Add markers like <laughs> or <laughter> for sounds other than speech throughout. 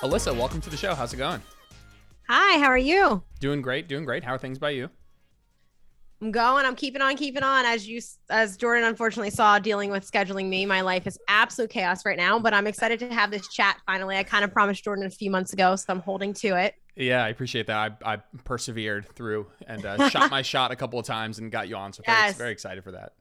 Alyssa, welcome to the show. How's it going? Hi, how are you? Doing great, doing great. How are things by you? I'm going. I'm keeping on, keeping on. As you, as Jordan unfortunately saw, dealing with scheduling me, my life is absolute chaos right now. But I'm excited to have this chat finally. I kind of promised Jordan a few months ago, so I'm holding to it. Yeah, I appreciate that. I, I persevered through and uh, <laughs> shot my shot a couple of times and got you on. So yes. very, very excited for that.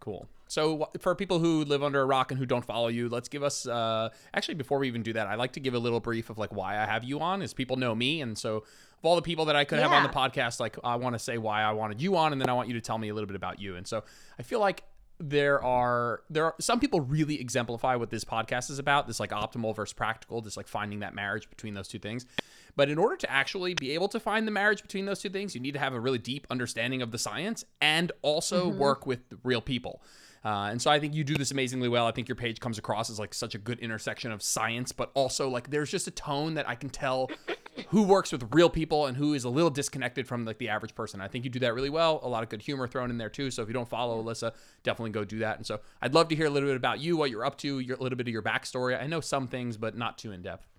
Cool. So for people who live under a rock and who don't follow you, let's give us uh, actually before we even do that, I like to give a little brief of like why I have you on. Is people know me, and so of all the people that I could yeah. have on the podcast, like I want to say why I wanted you on, and then I want you to tell me a little bit about you. And so I feel like there are there are some people really exemplify what this podcast is about this like optimal versus practical just like finding that marriage between those two things but in order to actually be able to find the marriage between those two things you need to have a really deep understanding of the science and also mm-hmm. work with real people uh, and so I think you do this amazingly well. I think your page comes across as like such a good intersection of science, but also like there's just a tone that I can tell who works with real people and who is a little disconnected from like the average person. I think you do that really well. A lot of good humor thrown in there too. So if you don't follow Alyssa, definitely go do that. And so I'd love to hear a little bit about you, what you're up to, your, a little bit of your backstory. I know some things, but not too in depth.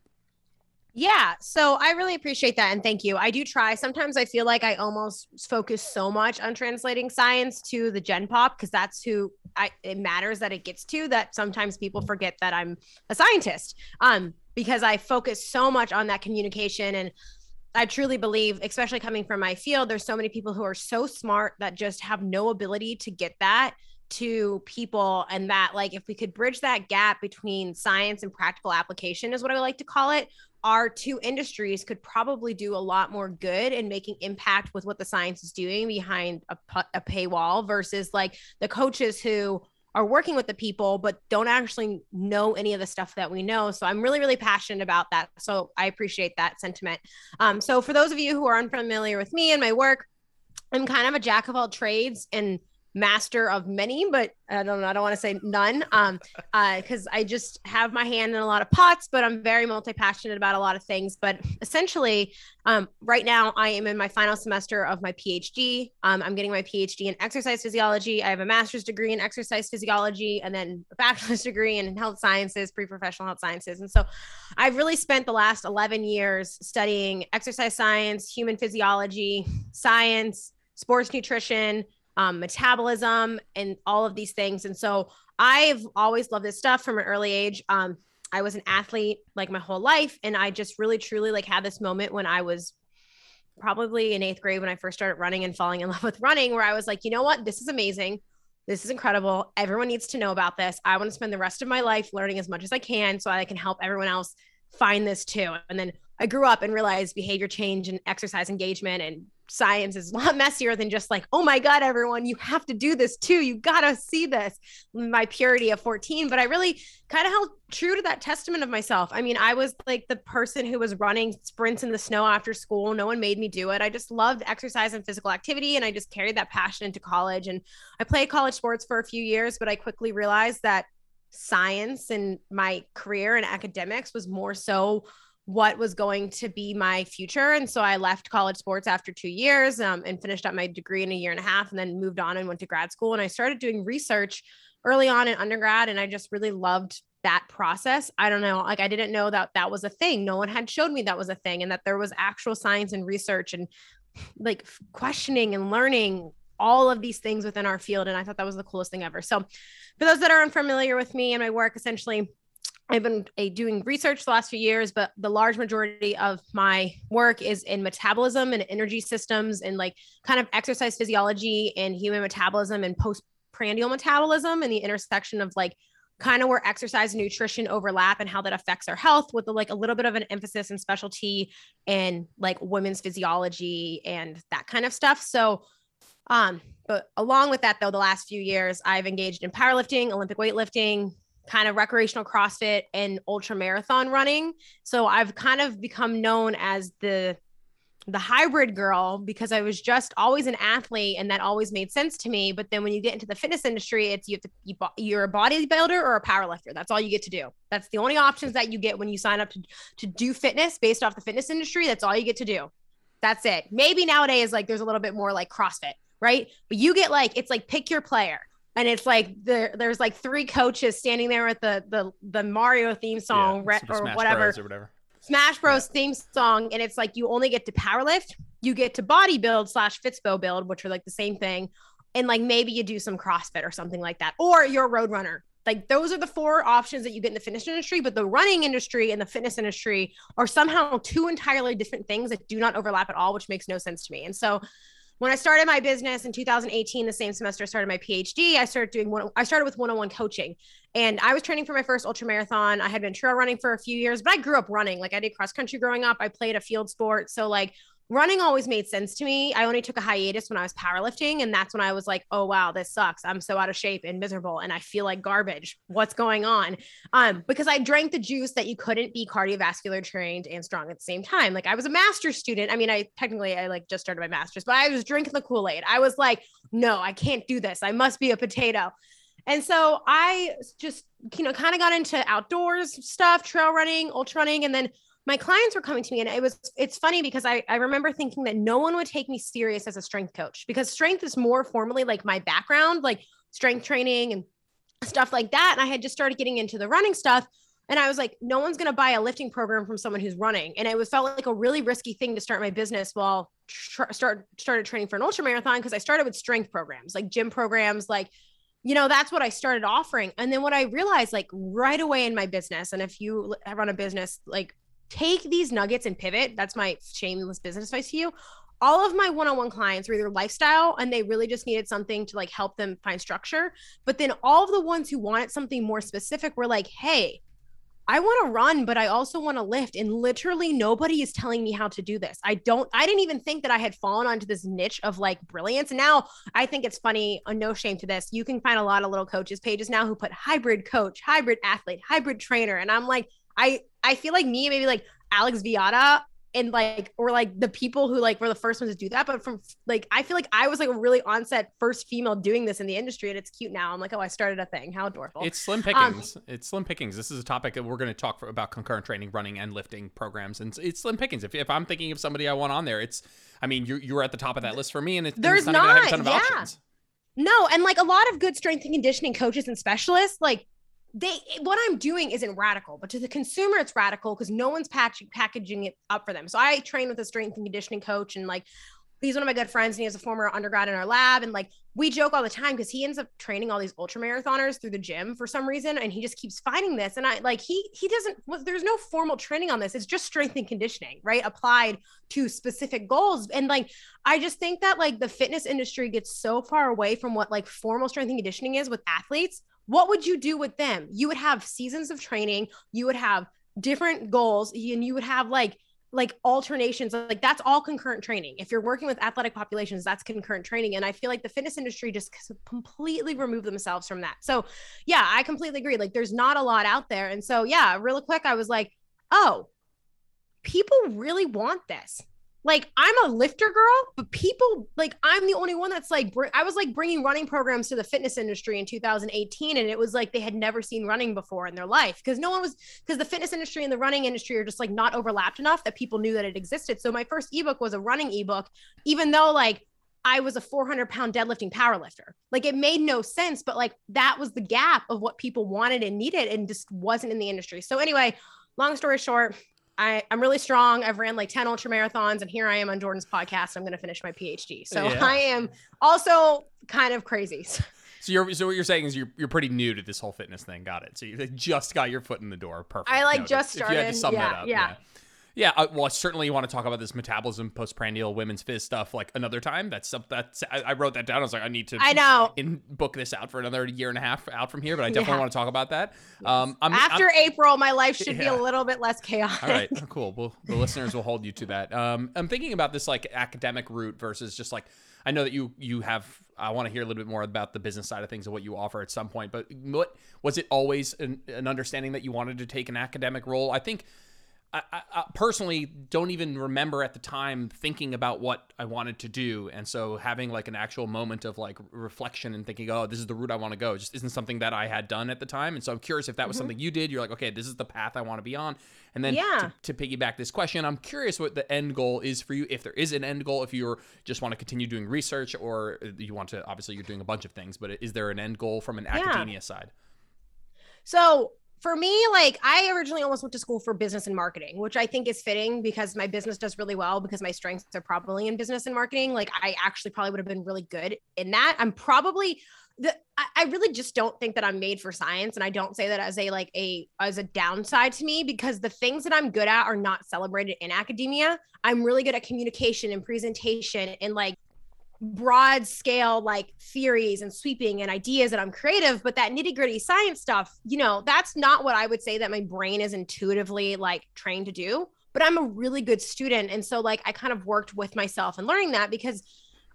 Yeah. So I really appreciate that. And thank you. I do try. Sometimes I feel like I almost focus so much on translating science to the Gen Pop because that's who I, it matters that it gets to that sometimes people forget that I'm a scientist. Um, because I focus so much on that communication and I truly believe, especially coming from my field, there's so many people who are so smart that just have no ability to get that to people and that like if we could bridge that gap between science and practical application is what I would like to call it our two industries could probably do a lot more good in making impact with what the science is doing behind a, a paywall versus like the coaches who are working with the people but don't actually know any of the stuff that we know. So i'm really really passionate about that. So i appreciate that sentiment. Um, so for those of you who are unfamiliar with me and my work i'm kind of a jack of all trades and master of many, but I don't know. I don't want to say none, um, because <laughs> uh, I just have my hand in a lot of pots. But I'm very multi passionate about a lot of things. But essentially, um, right now I am in my final semester of my PhD. Um, I'm getting my PhD in exercise physiology. I have a master's degree in exercise physiology, and then a bachelor's <laughs> degree in health sciences, pre-professional health sciences. And so, I've really spent the last 11 years studying exercise science, human physiology, science, sports nutrition um, metabolism, and all of these things. And so I've always loved this stuff from an early age. Um, I was an athlete like my whole life, and I just really truly like had this moment when I was probably in eighth grade when I first started running and falling in <laughs> love with running, where I was like, you know what, this is amazing. This is incredible. Everyone needs to know about this. I want to spend the rest of my life learning as much as I can so I can help everyone else find this too. And then I grew up and realized behavior change and exercise engagement and science is a lot <laughs> messier than just like, oh my God, everyone, you have to do this too. You got to see this. My purity of 14. But I really kind of held true to that testament of myself. I mean, I was like the person who was running sprints in the snow after school. No one made me do it. I just loved exercise and physical activity. And I just carried that passion into college. And I played college sports for a few years, but I quickly realized that science and my career and academics was more so what was going to be my future. And so I left college sports after two years um, and finished up my degree in a year and a half and then moved on and went to grad school. And I started doing research early on in undergrad. And I just really loved that process. I don't know, like I didn't know that that was a thing. No one had showed me that was a thing and that there was actual science and research and like questioning and learning all of these things within our field. And I thought that was the coolest thing ever. So, for those that are unfamiliar with me and my work, essentially, I've been a, doing research the last few years, but the large majority of my work is in metabolism and energy systems and like kind of exercise physiology and human metabolism and postprandial metabolism and the intersection of like kind of where exercise and nutrition overlap and how that affects our health with like a little bit of an emphasis and specialty in like women's physiology and that kind of stuff. So um but along with that though the last few years I've engaged in powerlifting, Olympic weightlifting, kind of recreational CrossFit and ultra marathon running. So I've kind of become known as the the hybrid girl because I was just always an athlete and that always made sense to me. But then when you get into the fitness industry, it's you have to you, you're a bodybuilder or a powerlifter. That's all you get to do. That's the only options that you get when you sign up to to do fitness based off the fitness industry. That's all you get to do. That's it. Maybe nowadays like there's a little bit more like CrossFit, right? But you get like it's like pick your player and it's like there there's like three coaches standing there with the the the Mario theme song yeah, or whatever. or whatever. Smash Bros yeah. theme song, and it's like you only get to powerlift, you get to bodybuild slash Fitspo build, which are like the same thing, and like maybe you do some CrossFit or something like that, or you're a road runner. Like those are the four options that you get in the fitness industry, but the running industry and the fitness industry are somehow two entirely different things that do not overlap at all, which makes no sense to me. And so when I started my business in 2018, the same semester I started my PhD, I started doing one, I started with one-on-one coaching and I was training for my first ultra marathon. I had been trail running for a few years, but I grew up running. Like I did cross country growing up. I played a field sport. So like running always made sense to me. I only took a hiatus when I was powerlifting. And that's when I was like, oh, wow, this sucks. I'm so out of shape and miserable and I feel like garbage. What's going on? Um, because I drank the juice that you couldn't be cardiovascular trained and strong at the same time. Like I was a master's student. I mean, I technically, I like just started my master's, but I was drinking the Kool Aid. I was like, no, I can't do this. I must be a potato. And so I just, you know, kind of got into outdoors stuff, trail running, ultra running. And then my clients were coming to me and it was it's funny because I, I remember thinking that no one would take me serious as a strength coach because strength is more formally like my background like strength training and stuff like that. And i had just started getting into the running stuff and i was like no one's going to buy a lifting program from someone who's running. And it was felt like a really risky thing to start my business while tr- start started training for an ultra marathon because i started with strength programs like gym programs like you know that's what i started offering. And then what i realized like right away in my business and if you run a business like take these nuggets and pivot. That's my shameless business advice to you. All of my one-on-one clients were either lifestyle and they really just needed something to like help them find structure. But then all of the ones who wanted something more specific were like, hey, I want to run, but I also want to lift. And literally nobody is telling me how to do this. I don't, I didn't even think that I had fallen onto this niche of like brilliance. And now I think it's funny, uh, no shame to this. You can find a lot of little coaches pages now who put hybrid coach, hybrid athlete, hybrid trainer. And I'm like, I I feel like me maybe like Alex Viada and like or like the people who like were the first ones to do that but from like i feel like i was like a really onset first female doing this in the industry and it's cute now. I'm like oh i started a thing. How adorable. It's slim um, pickings. Um, it's slim pickings. This is a topic that we're going to talk for, about concurrent training running and lifting programs and it's slim pickings. If, if i'm thinking of somebody i want on there it's i mean you're, you're at the top of that list for me and it, there's and not, not yeah. Options. no and like a lot of good strength and conditioning coaches and specialists like they what I'm doing isn't radical, but to the consumer, it's radical because no one's patch, packaging it up for them. So I train with a strength and conditioning coach, and like he's one of my good friends, and he has a former undergrad in our lab, and like we joke all the time because he ends up training all these ultra marathoners through the gym for some reason, and he just keeps finding this. And I like he he doesn't. Well, there's no formal training on this. It's just strength and conditioning, right? Applied to specific goals, and like I just think that like the fitness industry gets so far away from what like formal strength and conditioning is with athletes what would you do with them? You would have seasons of training, you would have different goals, and you would have like like alternations like that's all concurrent training. If you're working with athletic populations that's concurrent training and i feel like the fitness industry just completely removed themselves from that. So yeah i completely agree like there's not a lot out there and so yeah really quick i was like oh people really want this like I'm a lifter girl, but people like I'm the only one that's like br- I was like bringing running programs to the fitness industry in 2018 and it was like they had never seen running before in their life because no one was because the fitness industry and the running industry are just like not overlapped enough that people knew that it existed. So my first ebook was a running ebook even though like I was a 400 pound deadlifting powerlifter. Like it made no sense, but like that was the gap of what people wanted and needed and just wasn't in the industry. So anyway, long story short, I, I'm really strong. I've ran like 10 ultra marathons, and here I am on Jordan's podcast. I'm going to finish my PhD. So yeah. <laughs> I am also kind of crazy. <laughs> So you're so what you're saying is you're you're pretty new to this whole fitness thing. Got it. So you just got your foot in the door. Perfect. I like Noted. just started. If you had to sum yeah, that up. yeah. yeah. Yeah, uh, well, certainly you want to talk about this metabolism, postprandial, women's phys stuff like another time. That's something that's I, I, wrote that down. I was like, I need to. I know. In book this out for another year and a half out from here, but I definitely yeah. want to talk about that. Um, I'm, After I'm, April, my life should yeah. be a little bit less chaotic. All right, cool. Well, the listeners will hold you to that. Um, I'm thinking about this like academic route versus just like I know that you you have. I want to hear a little bit more about the business side of things and what you offer at some point. But what was it always an, an understanding that you wanted to take an academic role? I think I, I, personally don't even remember at the time thinking about what I wanted to do, and so having like an actual moment of like reflection and thinking, "Oh, this is the route I want to go," just isn't something that I had done at the time. And so I'm curious if that was mm-hmm. something you did. You're like, "Okay, this is the path I want to be on." And then yeah. to, to, piggyback this question, I'm curious what the end goal is for you. If there is an end goal, if you just want to continue doing research, or you want to, obviously, you're doing a bunch of things, but is there an end goal from an yeah. academia side? So for me, like I originally almost went to school for business and marketing, which I think is fitting because my business does really well because my strengths are probably in business and marketing. Like I actually probably would have been really good in that. I'm probably the I really just don't think that I'm made for science. And I don't say that as a like a as a downside to me because the things that I'm good at are not celebrated in academia. I'm really good at communication and presentation and like broad scale like theories and sweeping and ideas that I'm creative, but that nitty gritty science stuff, you know, that's not what I would say that my brain is intuitively like trained to do. But I'm a really good student. And so, like, I kind of worked with myself and learning that because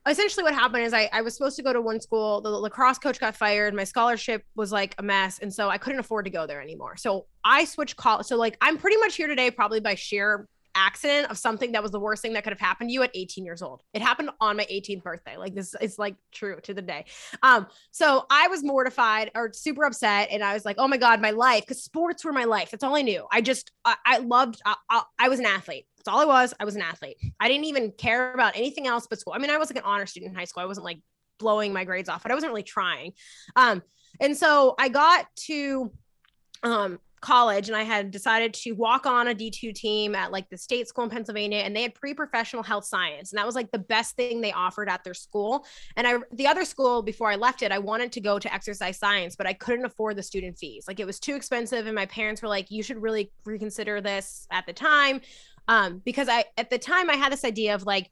essentially what happened is I, I was supposed to go to one school. The lacrosse coach got fired. My scholarship was like a mess. And so I couldn't afford to go there anymore. So I switched college. So, like, I'm pretty much here today probably by sheer accident of something that was the worst thing that could have happened to you at 18 years old. It happened on my 18th birthday. Like this is like true to the day. Um, so I was mortified or super upset, and I was like, "Oh my god, my life!" Because sports were my life. That's all I knew. I just I, I loved. I, I, I was an athlete. That's all I was. I was an athlete. I didn't even care about anything else but school. I mean, I was like an honor student in high school. I wasn't like blowing my grades off, but I wasn't really trying. Um, and so I got to um college and I had decided to walk on a D2 team at like the state school in Pennsylvania and they had pre-professional health science and that was like the best thing they offered at their school. And I the other school before I left it I wanted to go to exercise science but I couldn't afford the student fees. Like it was too expensive and my parents were like you should really reconsider this at the time. Um, because I at the time I had this idea of like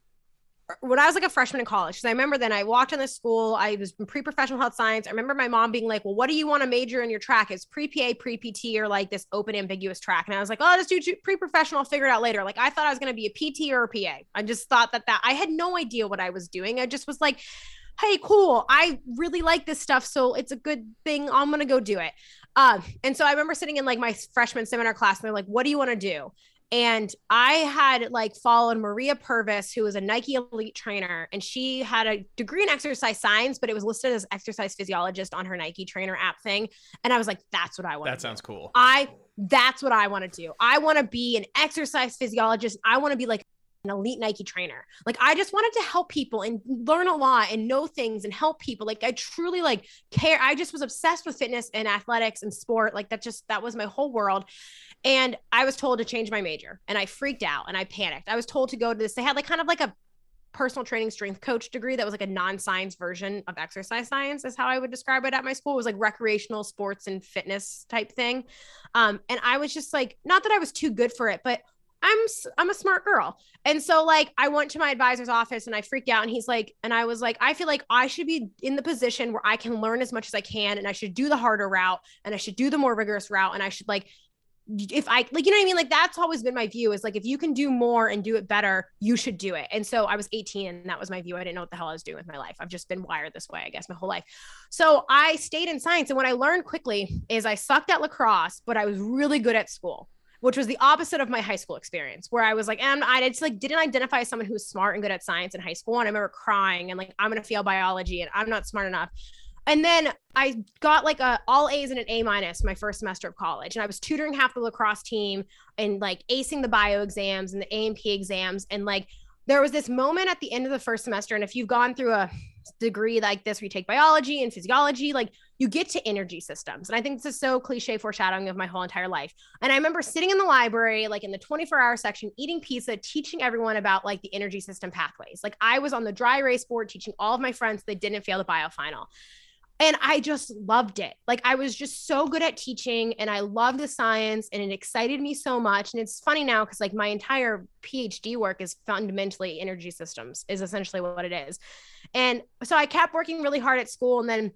when I was like a freshman in college, because I remember then I walked in the school, I was pre-professional health science. I remember my mom being like, "Well, what do you want to major in your track? Is pre-PA, pre-PT, or like this open ambiguous track?" And I was like, "Oh, I'll just do pre-professional. I'll figure it out later." Like I thought I was going to be a PT or a PA. I just thought that that I had no idea what I was doing. I just was like, "Hey, cool. I really like this stuff, so it's a good thing. I'm going to go do it." Um, and so I remember sitting in like my freshman seminar class, and they're like, "What do you want to do?" And I had like followed Marie Purvis, who was a Nike elite trainer, and she had a degree in exercise science, but it was listed as exercise physiologist on her Nike trainer app thing. And I was like, that's what I want. That sounds do. cool. I that's what I want to do. I want to be an exercise physiologist. I want to be like an elite Nike trainer. Like I just wanted to help people and learn a lot and know things and help people. Like I truly like care. I just was obsessed with fitness and athletics and sport. Like that just that was my whole world. And I was told to change my major and I freaked out and I panicked. I was told to go to this. They had like kind of like a personal training strength coach degree that was like a non-science version of exercise science is how I would describe it at my school. It was like recreational sports and fitness type thing. Um, and I was just like, not that I was too good for it, but I'm I'm a smart girl. And so like I went to my advisor's office and I freaked out and he's like and I was like I feel like I should be in the position where I can learn as much as I can and I should do the harder route and I should do the more rigorous route and I should like if I like, you know what I mean? Like that's always been my view is like, if you can do more and do it better, you should do it. And so I was 18 and that was my view. I didn't know what the hell I was doing with my life. I've just been wired this way, I guess, my whole life. So I stayed in science. And what I learned quickly is I sucked at lacrosse, but I was really good at school which was the opposite of my high school experience, where I was like, and I just like didn't identify as someone who was smart and good at science in high school. And I remember crying and like, I'm gonna fail biology and I'm not smart enough. And then I got like a all A's and an A minus my first semester of college. And I was tutoring half the lacrosse team and like acing the bio exams and the A and P exams. And like there was this moment at the end of the first semester. And if you've gone through a degree like this where you take biology and physiology, like you get to energy systems. And I think this is so cliche foreshadowing of my whole entire life. And I remember sitting in the library, like in the 24 hour section, eating pizza, teaching everyone about like the energy system pathways. Like I was on the dry erase board teaching all of my friends they didn't fail the bio final and I just loved it. Like I was just so good at teaching and I loved the science and it excited me so much. And it's funny now because like my entire PhD work is fundamentally energy systems is essentially what it is. And so I kept working really hard at school and then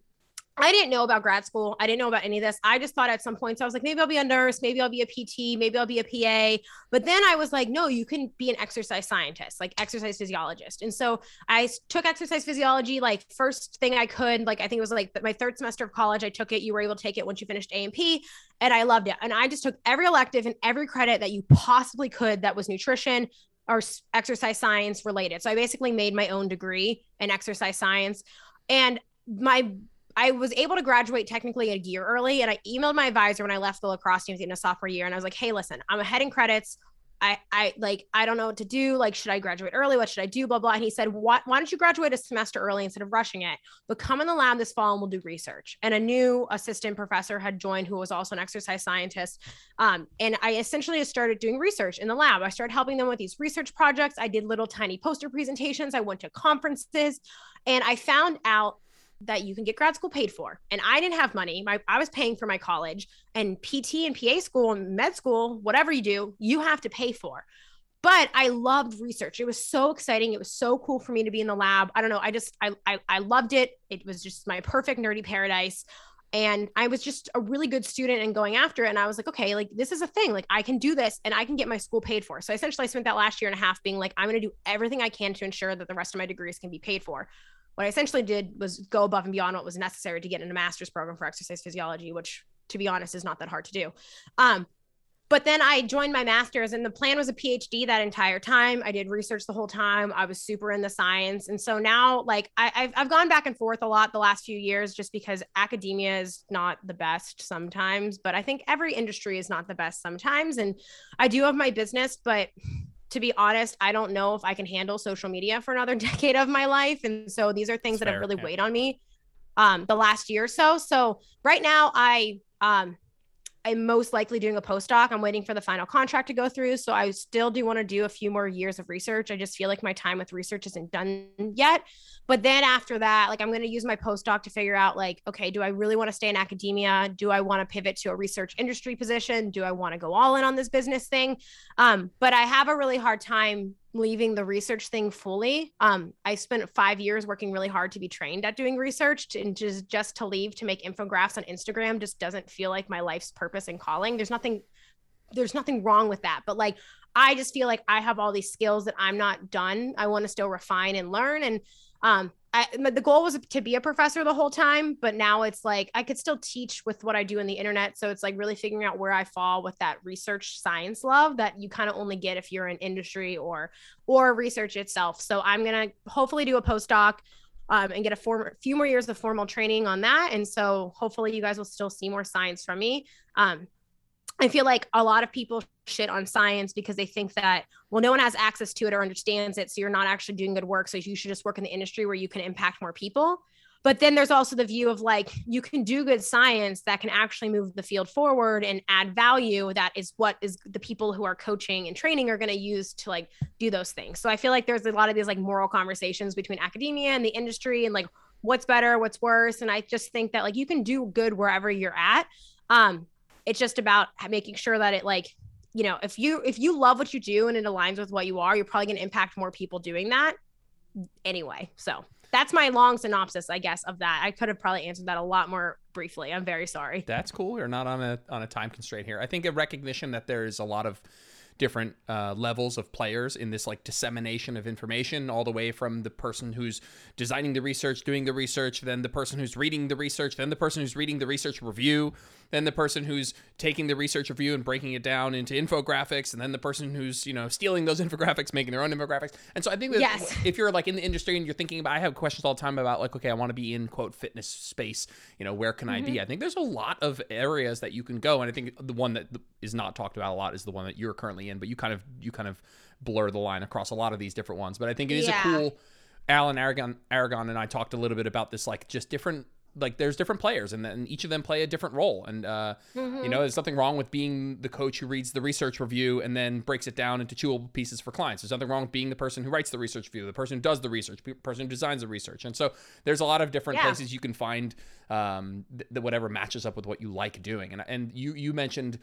I didn't know about grad school. I didn't know about any of this. I just thought at some point, so I was like, maybe I'll be a nurse, maybe I'll be a PT, maybe I'll be a PA. But then I was like, no, you can be an exercise scientist, like exercise physiologist. And so I took exercise physiology, like first thing I could, like I think it was like my third semester of college. I took it. You were able to take it once you finished A and P, and I loved it. And I just took every elective and every credit that you possibly could that was nutrition, or exercise science related. So I basically made my own degree in exercise science. And my I was able to graduate technically a year early. And I emailed my advisor when I left the lacrosse team at the end of sophomore year. And I was like, hey, listen, I'm ahead in credits. I, I like, I don't know what to do. Like, should I graduate early? What should I do? Blah, blah. And he said, why, why don't you graduate a semester early instead of rushing it? But come in the lab this fall and we'll do research. And a new assistant professor had joined who was also an exercise scientist. Um, and I essentially started doing research in the lab. I started helping them with these research projects. I did little tiny poster presentations. I went to conferences and I found out that you can get grad school paid for. And I didn't have money. My I was paying for my college and PT and PA school and med school, whatever you do, you have to pay for. But I loved research. It was so exciting. It was so cool for me to be in the lab. I don't know. I just I I, I loved it. It was just my perfect nerdy paradise. And I was just a really good student and going after it. And I was like, okay, like this is a thing. Like I can do this and I can get my school paid for. So essentially, I spent that last year and a half being like, I'm going to do everything I can to ensure that the rest of my degrees can be paid for what I essentially did was go above and beyond what was necessary to get in a master's program for exercise physiology, which to be honest is not that hard to do. Um, but then I joined my master's, and the plan was a PhD that entire time. I did research the whole time. I was super in the science, and so now, like, I, have I've gone back and forth a lot the last few years, just because academia is not the best sometimes. But I think every industry is not the best sometimes, and I do have my business, but to be honest, I don't know if I can handle social media for another <laughs> decade of my life. And so these are things That's that have really yeah. weighed on me um, the last year or so. So right now I um, I'm most likely doing a postdoc. I'm waiting for the final contract to go through. So I still do want to do a few more years of research. I just feel like my time with research isn't done yet. But then after that, like I'm going to use my postdoc to figure out like, okay, do I really want to stay in academia? Do I want to pivot to a research industry position? Do I want to go all in on this business thing? Um, but I have a really hard time leaving the research thing fully. Um, I spent five years working really hard to be trained at doing research and just just to leave to make infographics on Instagram just doesn't feel like my life's purpose and calling. There's nothing there's nothing wrong with that, but like I just feel like I have all these skills that I'm not done. I want to still refine and learn and um I, the goal was to be a professor the whole time, but now it's like I could still teach with what I do in the internet. So it's like really figuring out where I fall with that research science love that you kind of only get if you're in industry or or research itself. So I'm gonna hopefully do a postdoc um, and get a form, few more years of formal training on that. And so hopefully you guys will still see more science from me. Um, I feel like a lot of people shit on science because they think that, well, no one has access to it or understands it. So you're not actually doing good work. So you should just work in the industry where you can impact more people. But then there's also the view of like, you can do good science that can actually move the field forward and add value. That is what is the people who are coaching and training are going to use to like do those things. So I feel like there's a lot of these like moral conversations between academia and the industry and like what's better, what's worse. And I just think that like you can do good wherever you're at. Um, it's just about making sure that it like you know if you if you love what you do and it aligns with what you are you're probably going to impact more people doing that anyway. So that's my long synopsis i guess of that. I could have probably answered that a lot more briefly. I'm very sorry. That's cool. We're not on a on a time constraint here. I think a recognition that there's a lot of different uh, levels of players in this like dissemination of information all the way from the person who's designing the research doing the research then the person who's reading the research then the person who's reading the research review then the person who's taking the research review and breaking it down into infographics and then the person who's you know stealing those <laughs> infographics making their own infographics and so i think that yes. if you're like in the industry and you're thinking about i have questions all the time about like okay i want to be in quote fitness space you know where can mm-hmm. i be mm-hmm. i think there's a lot of areas that you can go and i think the one that is not talked about a lot is the one that you're currently in but you kind of you kind of blur the line across a lot of these different ones but i think it is yeah. a cool alan aragon aragon and i talked a little bit about this like just different like there's different players and then each of them play a different role and uh, mm-hmm. you know there's nothing wrong with being the coach who reads the research review and then breaks it down into chewable pieces for clients there's nothing wrong with being the person who writes the research review the person who does the research the person who designs the research and so there's a lot of different yeah. places you can find um, th- whatever matches up with what you like doing and, and you you mentioned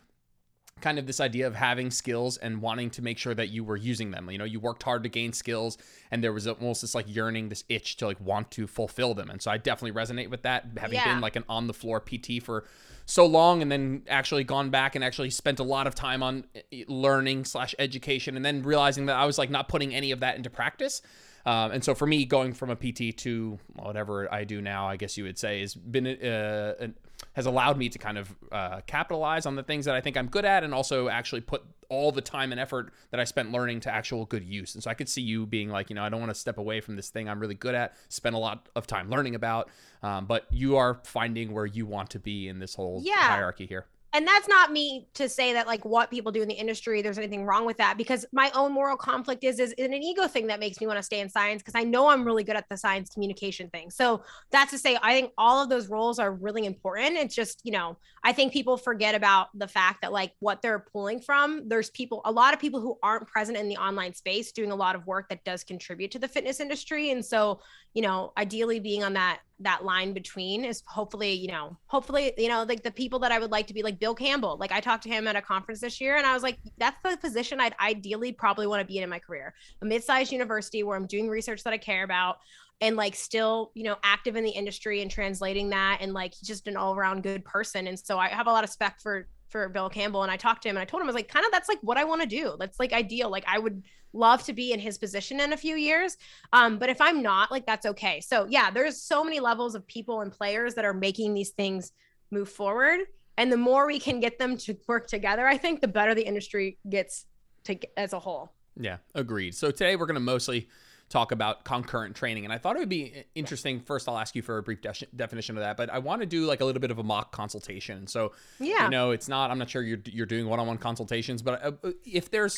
kind of this idea of having skills and wanting to make sure that you were using them. You know, you worked hard to gain skills and there was almost this like yearning, this itch to like want to fulfill them. And so I definitely resonate with that, having yeah. been like an on the floor PT for so long and then actually gone back and actually spent a lot of time on eh, learning slash education and then realizing that I was like not putting any of that into practice. Um, and so for me, going from a PT to whatever I do now, I guess you would say, has been uh, an, has allowed me to kind of uh, capitalize on the things that I think I'm good at, and also actually put all the time and effort that I spent learning to actual good use. And so I could see you being like, you know, I don't want to step away from this thing I'm really good at, spend a lot of time learning about, um, but you are finding where you want to be in this whole yeah. hierarchy here. And that's not me to say that like what people do in the industry there's anything wrong with that because my own moral conflict is is an ego thing that makes me want to stay in science because i know i'm really good at the science communication thing. So that's to say i think all of those roles are really important. It's just you know i think people forget about the fact that like what they're pulling from there's people a lot of people who aren't present in the online space doing a lot of work that does contribute to the fitness industry. And so you know ideally being on that that line between is hopefully you know hopefully you know like the people that i would like to be like bill campbell. Like i talked to him at a conference this year and i was like that's the position i'd ideally probably want to be in in my career. A mid-sized university where i'm doing research that i care about and like still you know active in the industry and translating that and like just an all-around good person. And so i have a lot of respect for for bill campbell and i talked to him and i told him i was like kind of that's like what i want to do. That's like ideal. Like i would love to be in his position in a few years. Um, but if I'm not, like that's okay. So yeah, there's so many levels of people and players that are making these things move forward. And the more we can get them to work together, I think the better the industry gets to as a whole. Yeah, agreed. So today we're going to mostly talk about concurrent training. And I thought it would be interesting. First, I'll ask you for a brief de- definition of that, but I want to do like a little bit of a mock consultation. So, yeah, you know, it's not, I'm not sure you're, you're doing one on one consultations, but uh, if there's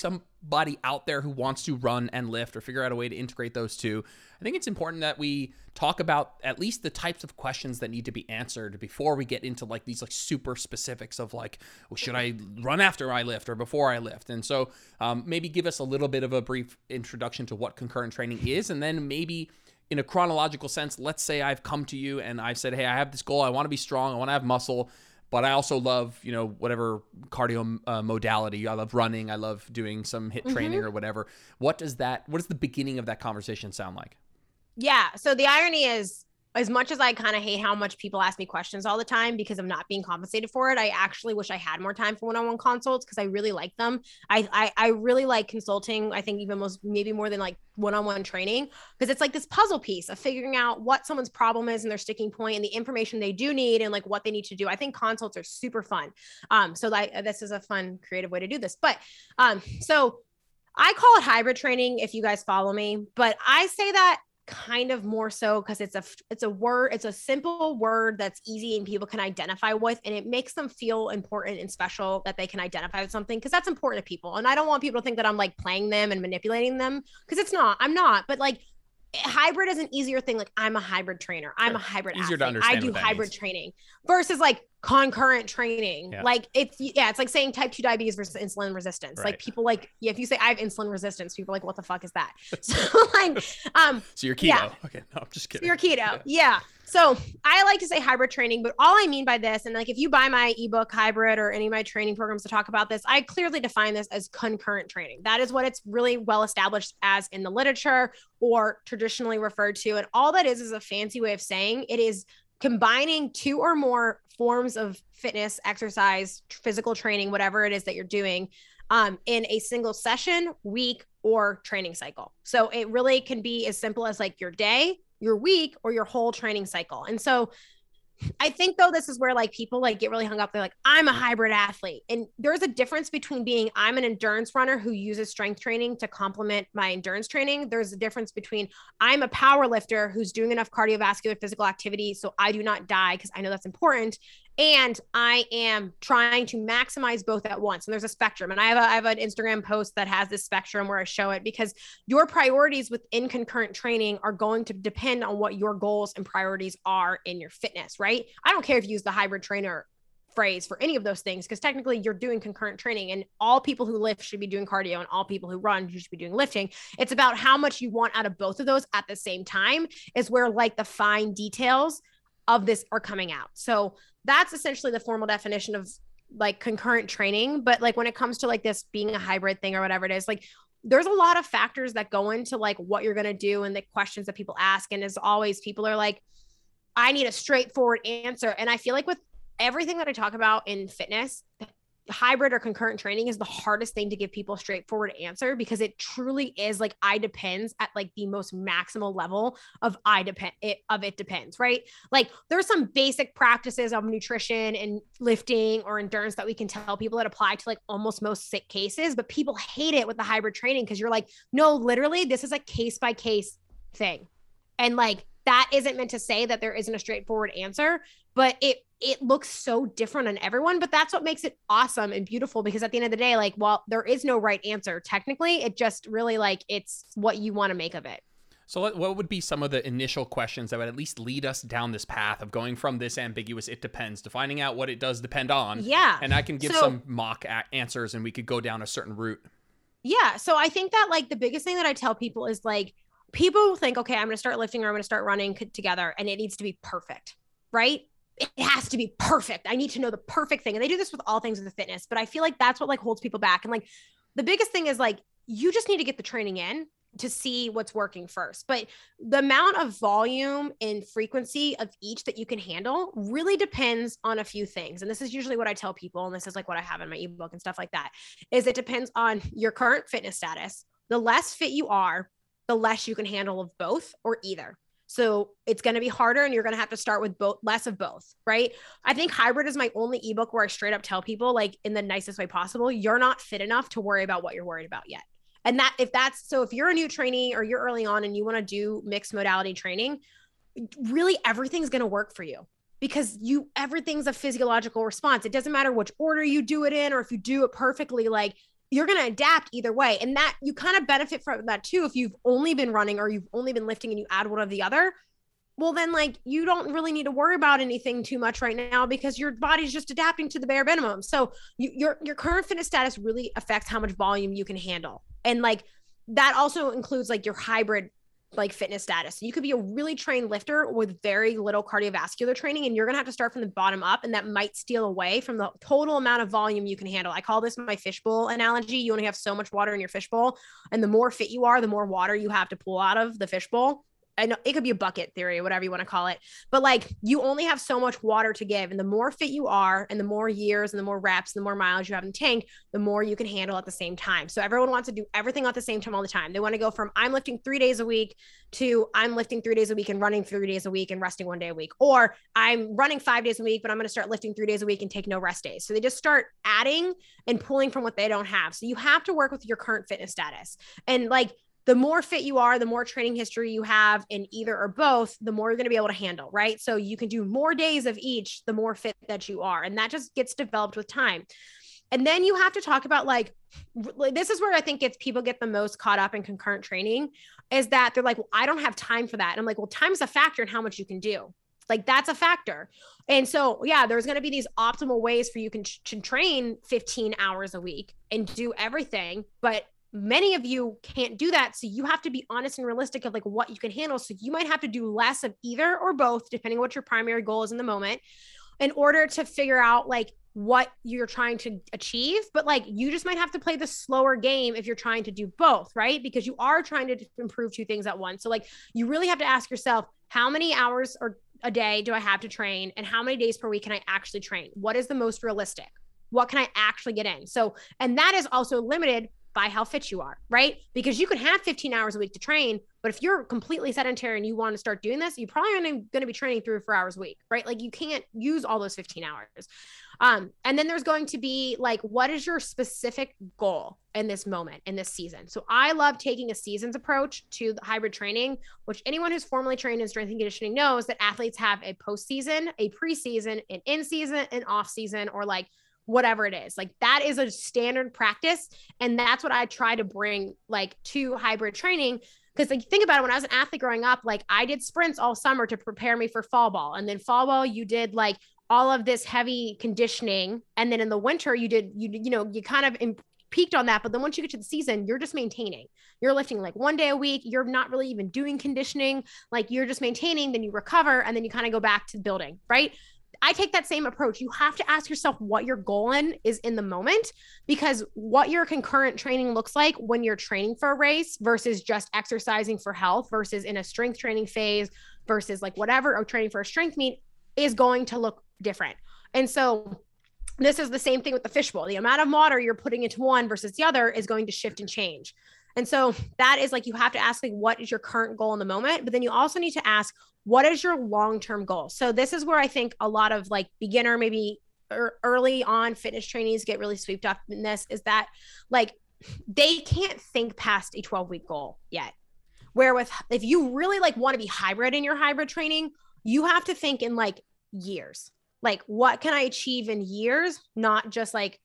somebody out there who wants to run and lift or figure out a way to integrate those two, I think it's important that we talk about at least the types of questions that need to be answered before we get into like these like super specifics of like well, should I run after I lift or before I lift? And so um, maybe give us a little bit of a brief introduction to what concurrent training is and then maybe in a chronological sense let's say I've come to you and I've said hey I have this goal. I want to be strong. I want to have muscle but I also love, you know, whatever cardio uh, modality. I love running. I love doing some HIIT mm-hmm. training or whatever. What does that? What does the beginning of that conversation sound like? Yeah. So the irony is, as much as I kind of hate how much people ask me questions all the time because I'm not being compensated for it, I actually wish I had more time for one-on-one consults because I really like them. I, I I really like consulting. I think even most maybe more than like one-on-one training because it's like this puzzle piece of figuring out what someone's problem is and their sticking point and the information they do need and like what they need to do. I think consults are super fun. Um, so like this is a fun creative way to do this. But um, so I call it hybrid training if you guys follow me, but I say that kind of more so because it's a it's a word it's a simple word that's easy and people can identify with and it makes them feel important and special that they can identify with something because that's important to people and i don't want people to think that i'm like playing them and manipulating them because it's not i'm not but like hybrid is an easier thing like i'm a hybrid trainer i'm a hybrid easier athlete. to understand i do hybrid means. training versus like concurrent training. Yeah. Like it's yeah, it's like saying type 2 diabetes versus insulin resistance. Right. Like people like yeah, if you say I have insulin resistance, people are like, what the fuck is that? <laughs> So <laughs> like um So you're keto. Yeah. Okay, no, I'm just kidding. So you're keto. Yeah. yeah. So I like to say hybrid training, but all I mean by this, and like if you buy my ebook hybrid or any of my training programs to talk about this, I clearly define this as concurrent training. That is what it's really well established as in the literature or traditionally referred to. And all that is is a fancy way of saying it is combining two or more forms of fitness, exercise, physical training, whatever it is that you're doing um, in a single session, week, or training cycle. So it really can be as simple as like your day, your week, or your whole training cycle. And so I think though this is where like people like get really hung up. They're like, I'm a hybrid athlete. And there's a difference between being I'm an endurance runner who uses strength training to complement my endurance training. There's a difference between I'm a power lifter who's doing enough cardiovascular physical activity so I do not die because I know that's important and I am trying to maximize both at once. And there's a spectrum. And I have a, I have an Instagram post that has this spectrum where I show it because your priorities within concurrent training are going to depend on what your goals and priorities are in your fitness, right? I don't care if you use the hybrid trainer phrase for any of those things because technically you're doing concurrent training and all people who lift should be doing cardio and all people who run you should be doing lifting it's about how much you want out of both of those at the same time is where like the fine details of this are coming out. So that's essentially the formal definition of like concurrent training. But like when it comes to like this being a hybrid thing or whatever it is like there's a lot of factors that go into like what you're going to do and the questions that people ask. And as always people are like i need a straightforward answer. And i feel like with everything that i talk about in fitness hybrid or concurrent training is the hardest thing to give people a straightforward answer because it truly is like I depends at like the most maximal level of I depend it of it depends, right? Like there's some basic practices of nutrition and lifting or endurance that we can tell people that apply to like almost most sick cases, but people hate it with the hybrid training because you're like, no, literally, this is a case by case thing. And like that isn't meant to say that there isn't a straightforward answer, but it it looks so different on everyone, but that's what makes it awesome and beautiful because at the end of the day, like, well, there is no right answer. Technically, it just really like it's what you want to make of it. So, what would be some of the initial questions that would at least lead us down this path of going from this ambiguous "it depends" to finding out what it does depend on? Yeah, and I can give so, some mock a- answers, and we could go down a certain route. Yeah, so I think that like the biggest thing that I tell people is like people think, okay, I'm going to start lifting or I'm going to start running together, and it needs to be perfect, right? It has to be perfect. I need to know the perfect thing, and they do this with all things with the fitness, but I feel like that's what like holds people back. And like the biggest thing is like you just need to get the training in to see what's working first. But the amount of volume and frequency of each that you can handle really depends on a few things. And this is usually what I tell people, and this is like what I have in my ebook and stuff like that, is it depends on your current fitness status. The less fit you are, the less you can handle of both or either. So it's going to be harder and you're going to have to start with both less of both, right? I think hybrid is my only ebook where I straight up tell people like in the nicest way possible, you're not fit enough to worry about what you're worried about yet and that if that's so if you're a new trainee or you're early on and you want to do mixed modality training really everything's going to work for you because you everything's a physiological response it doesn't matter which order you do it in or if you do it perfectly like you're going to adapt either way. And that you kind of benefit from that too if you've only been running or you've only been lifting and you add one of the other. Well then like you don't really need to worry about anything too much right now because your body's just adapting to the bare minimum. So you, your your current fitness status really affects how much volume you can handle. And like that also includes like your hybrid like fitness status. You could be a really trained lifter with very little cardiovascular training, and you're gonna have to start from the bottom up, and that might steal away from the total amount of volume you can handle. I call this my fishbowl analogy. You only have so much water in your fishbowl, and the more fit you are, the more water you have to pull out of the fishbowl. I know it could be a bucket theory, whatever you want to call it, but like you only have so much water to give. And the more fit you are, and the more years and the more reps and the more miles you have in tank, the more you can handle at the same time. So everyone wants to do everything at the same time all the time. They want to go from I'm lifting three days a week to I'm lifting three days a week and running three days a week and resting one day a week. Or I'm running five days a week, but I'm going to start lifting three days a week and take no rest days. So they just start adding and pulling from what they don't have. So you have to work with your current fitness status. And like, the more fit you are, the more training history you have in either or both, the more you're going to be able to handle, right? So you can do more days of each, the more fit that you are. And that just gets developed with time. And then you have to talk about like, this is where I think it's people get the most caught up in concurrent training is that they're like, well, I don't have time for that. And I'm like, well, time's a factor in how much you can do. Like that's a factor. And so, yeah, there's going to be these optimal ways for you can, to train 15 hours a week and do everything, but many of you can't do that. So you have to be honest and realistic of like what you can handle. So you might have to do less of either or both depending on what your primary goal is in the moment in order to figure out like what you're trying to achieve. But like you just might have to play the slower game if you're trying to do both right? Because you are trying to improve two things at once. So like you really have to ask yourself how many hours or a day do i have to train? And how many days per week can i actually train? What is the most realistic? What can I actually get in? So, and that is also limited by how fit you are, right? Because you can have 15 hours a week to train, but if you're completely sedentary and you want to start doing this, you probably aren't going to be training three or four hours a week, right? Like you can't use all those 15 hours. Um, and then there's going to be like, what is your specific goal in this moment, in this season? So I love taking a seasons approach to hybrid training, which anyone who's formally trained in strength and conditioning knows that athletes have a postseason, a preseason, an in season, an off season, or like whatever it is. Like that is a standard practice. And that's what I try to bring like to hybrid training. Because like think about it, when I was an athlete growing up, like I did sprints all summer to prepare me for fall ball. And then fall ball, you did like all of this heavy conditioning. And then in the winter, you did you you know, you kind of imp- peaked on that. But then once you get to the season, you're just maintaining. You're lifting like one day a week. You're not really even doing conditioning. Like you're just maintaining, then you recover, and then you kind of go back to building, right? I take that same approach. You have to ask yourself what your goal in is in the moment because what your concurrent training looks like when you're training for a race versus just exercising for health versus in a strength training phase versus like whatever or training for a strength meet is going to look different. And so this is the same thing with the fishbowl. The amount of water you're putting into one versus the other is going to shift and change. And so that is like you have to ask like what is your current goal in the moment, but then you also need to ask what is your long-term goal. So this is where I think a lot of like beginner maybe er, early on fitness trainees get really swept up in this is that like they can't think past a 12 week goal yet Where with if you really like want to be hybrid in your hybrid training, you have to think in like years. Like what can I achieve in years, not just like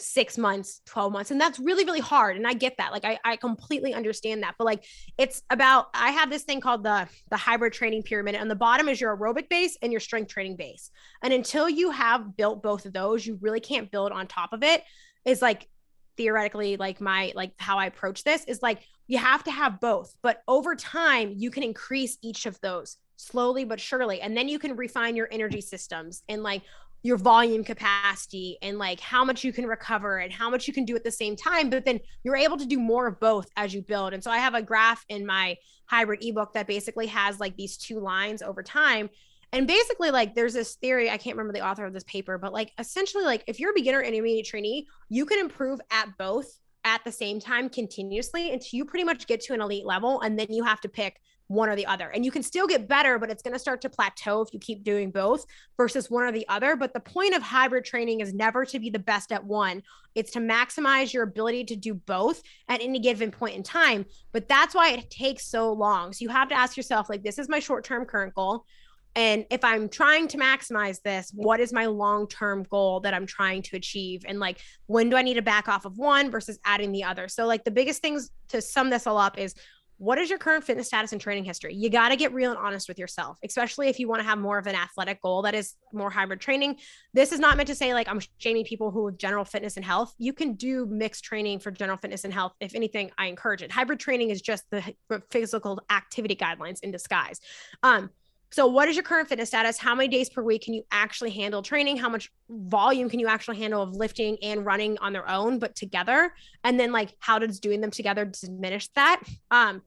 six months, 12 months. And that's really, really hard. And I get that. Like I, I completely understand that. But like it's about I have this thing called the the hybrid training pyramid. And the bottom is your aerobic base and your strength training base. And until you have built both of those, you really can't build on top of it. Is like theoretically like my like how I approach this is like you have to have both. But over time, you can increase each of those slowly but surely. And then you can refine your energy systems and like your volume capacity and like how much you can recover and how much you can do at the same time but then you're able to do more of both as you build. And so i have a graph in my hybrid ebook that basically has like these two lines over time. And basically like there's this theory i can't remember the author of this paper but like essentially like if you're a beginner intermediate trainee you can improve at both at the same time continuously until you pretty much get to an elite level and then you have to pick one or the other. And you can still get better, but it's going to start to plateau if you keep doing both versus one or the other. But the point of hybrid training is never to be the best at one, it's to maximize your ability to do both at any given point in time. But that's why it takes so long. So you have to ask yourself, like, this is my short term current goal. And if I'm trying to maximize this, what is my long term goal that I'm trying to achieve? And like, when do I need to back off of one versus adding the other? So, like, the biggest things to sum this all up is what is your current fitness status and training history? You got to get real and honest with yourself, especially if you want to have more of an athletic goal that is more hybrid training. This is not meant to say like I'm shaming people who have general fitness and health. You can do mixed training for general fitness and health. If anything, I encourage it. Hybrid training is just the physical activity guidelines in disguise. Um, so, what is your current fitness status? How many days per week can you actually handle training? How much volume can you actually handle of lifting and running on their own, but together? And then, like, how does doing them together diminish that? Um,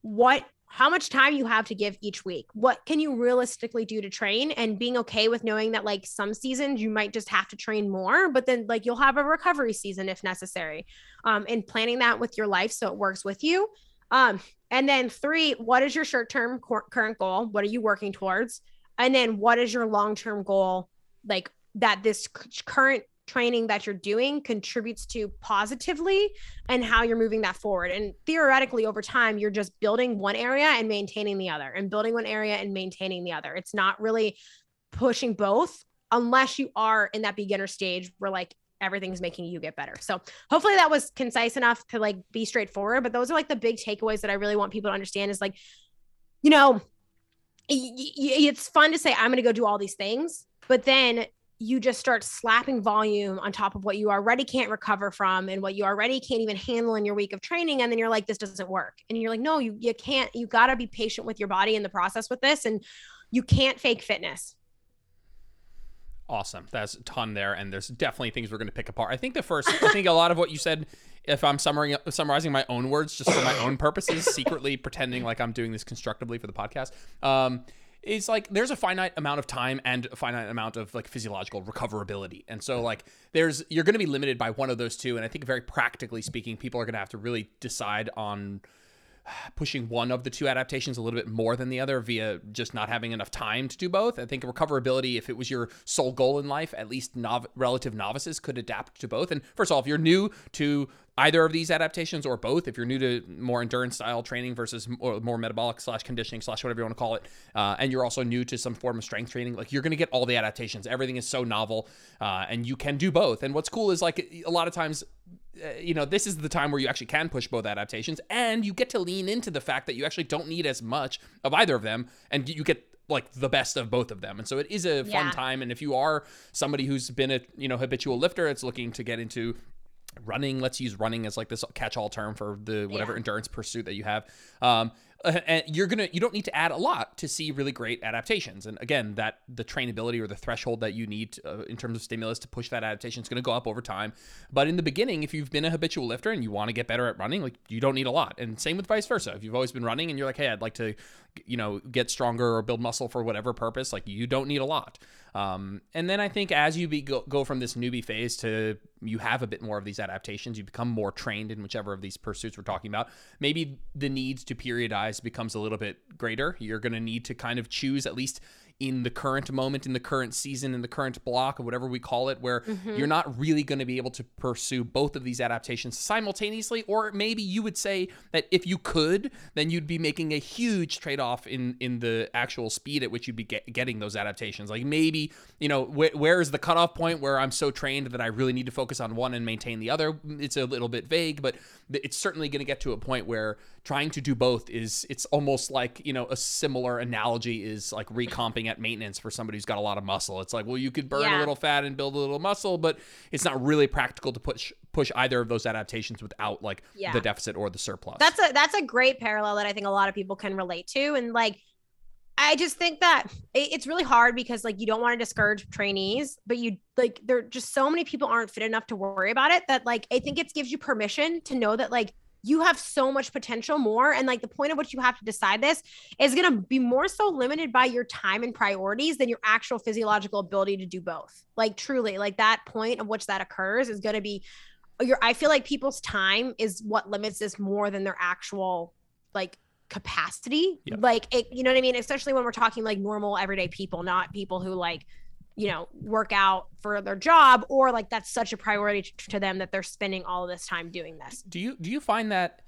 what how much time you have to give each week what can you realistically do to train and being okay with knowing that like some seasons you might just have to train more but then like you'll have a recovery season if necessary um, and planning that with your life so it works with you um, and then three what is your short-term cor- current goal what are you working towards and then what is your long-term goal like that this current training that you're doing contributes to positively and how you're moving that forward. And theoretically, over time, you're just building one area and maintaining the other, and building one area and maintaining the other. It's not really pushing both unless you are in that beginner stage where like everything's making you get better. So hopefully that was concise enough to like be straightforward. But those are like the big takeaways that I really want people to understand is like, you know, it's fun to say, I'm going to go do all these things. But then you just start slapping volume on top of what you already can't recover from and what you already can't even handle in your week of training and then you're like this doesn't work and you're like no you you can't you got to be patient with your body in the process with this and you can't fake fitness awesome that's a ton there and there's definitely things we're going to pick apart i think the first i think a lot of what you said if i'm summarizing summarizing my own words just for my own purposes secretly pretending like i'm doing this constructively for the podcast um, is like there's a finite amount of time and a finite amount of like physiological recoverability. And so like there's you're going to be limited by one of those two and I think very practically speaking people are going to have to really decide on pushing one of the two adaptations a little bit more than the other via just not having enough time to do both. I think recoverability, if it was your sole goal in life, at least nov- relative novices could adapt to both. And first of all, if you're new to either of these adaptations or both, if you're new to more endurance style training versus more, more metabolic slash conditioning slash whatever you want to call it, uh, and you're also new to some form of strength training, like you're going to get all the adaptations. Everything is so novel, uh, and you can do both. And what's cool is like a lot of times uh, you know, this is the time where you actually can push both adaptations, and you get to lean into the fact that you actually don't need as much of either of them, and you get like the best of both of them. And so it is a fun time. And if you are somebody who's been a you know habitual lifter, it's looking to get into running. Let's use running as like this catch-all term for the whatever yeah. endurance pursuit that you have. Um, uh, and you're gonna you don't need to add a lot to see really great adaptations. And again that the trainability or the threshold that you need to, uh, in terms of stimulus to push that adaptation is going to go up over time. But in the beginning if you've been a habitual lifter and you want to get better at running like you don't need a lot. And same with vice versa. If you've always been running and you're like hey i'd like to you know get stronger or build muscle for whatever purpose like you don't need a lot. Um, and then I think as you be, go, go from this newbie phase to you have a bit more of these adaptations, you become more trained in whichever of these pursuits we're talking about. Maybe the needs to periodize becomes a little bit greater. You're going to need to kind of choose at least in the current moment, in the current season, in the current block, or whatever we call it, where mm-hmm. you're not really going to be able to pursue both of these adaptations simultaneously. Or maybe you would say that if you could, then you'd be making a huge trade off in in the actual speed at which you'd be get, getting those adaptations. Like maybe you know wh- where is the cutoff point where I'm so trained that I really need to focus on one and maintain the other. It's a little bit vague, but it's certainly going to get to a point where trying to do both is it's almost like you know a similar analogy is like <laughs> recomping at maintenance for somebody who's got a lot of muscle it's like well you could burn yeah. a little fat and build a little muscle but it's not really practical to push push either of those adaptations without like yeah. the deficit or the surplus that's a that's a great parallel that i think a lot of people can relate to and like I just think that it's really hard because like you don't want to discourage trainees, but you like there just so many people aren't fit enough to worry about it that like I think it gives you permission to know that like you have so much potential more and like the point of which you have to decide this is going to be more so limited by your time and priorities than your actual physiological ability to do both. Like truly like that point of which that occurs is going to be your i feel like people's time is what limits this more than their actual like capacity. Yep. like it, you know what i mean? Especially when we're talking like normal everyday people not people who like you know work out for their job or like that's such a priority to them that they're spending all this time doing this. Do you do you find that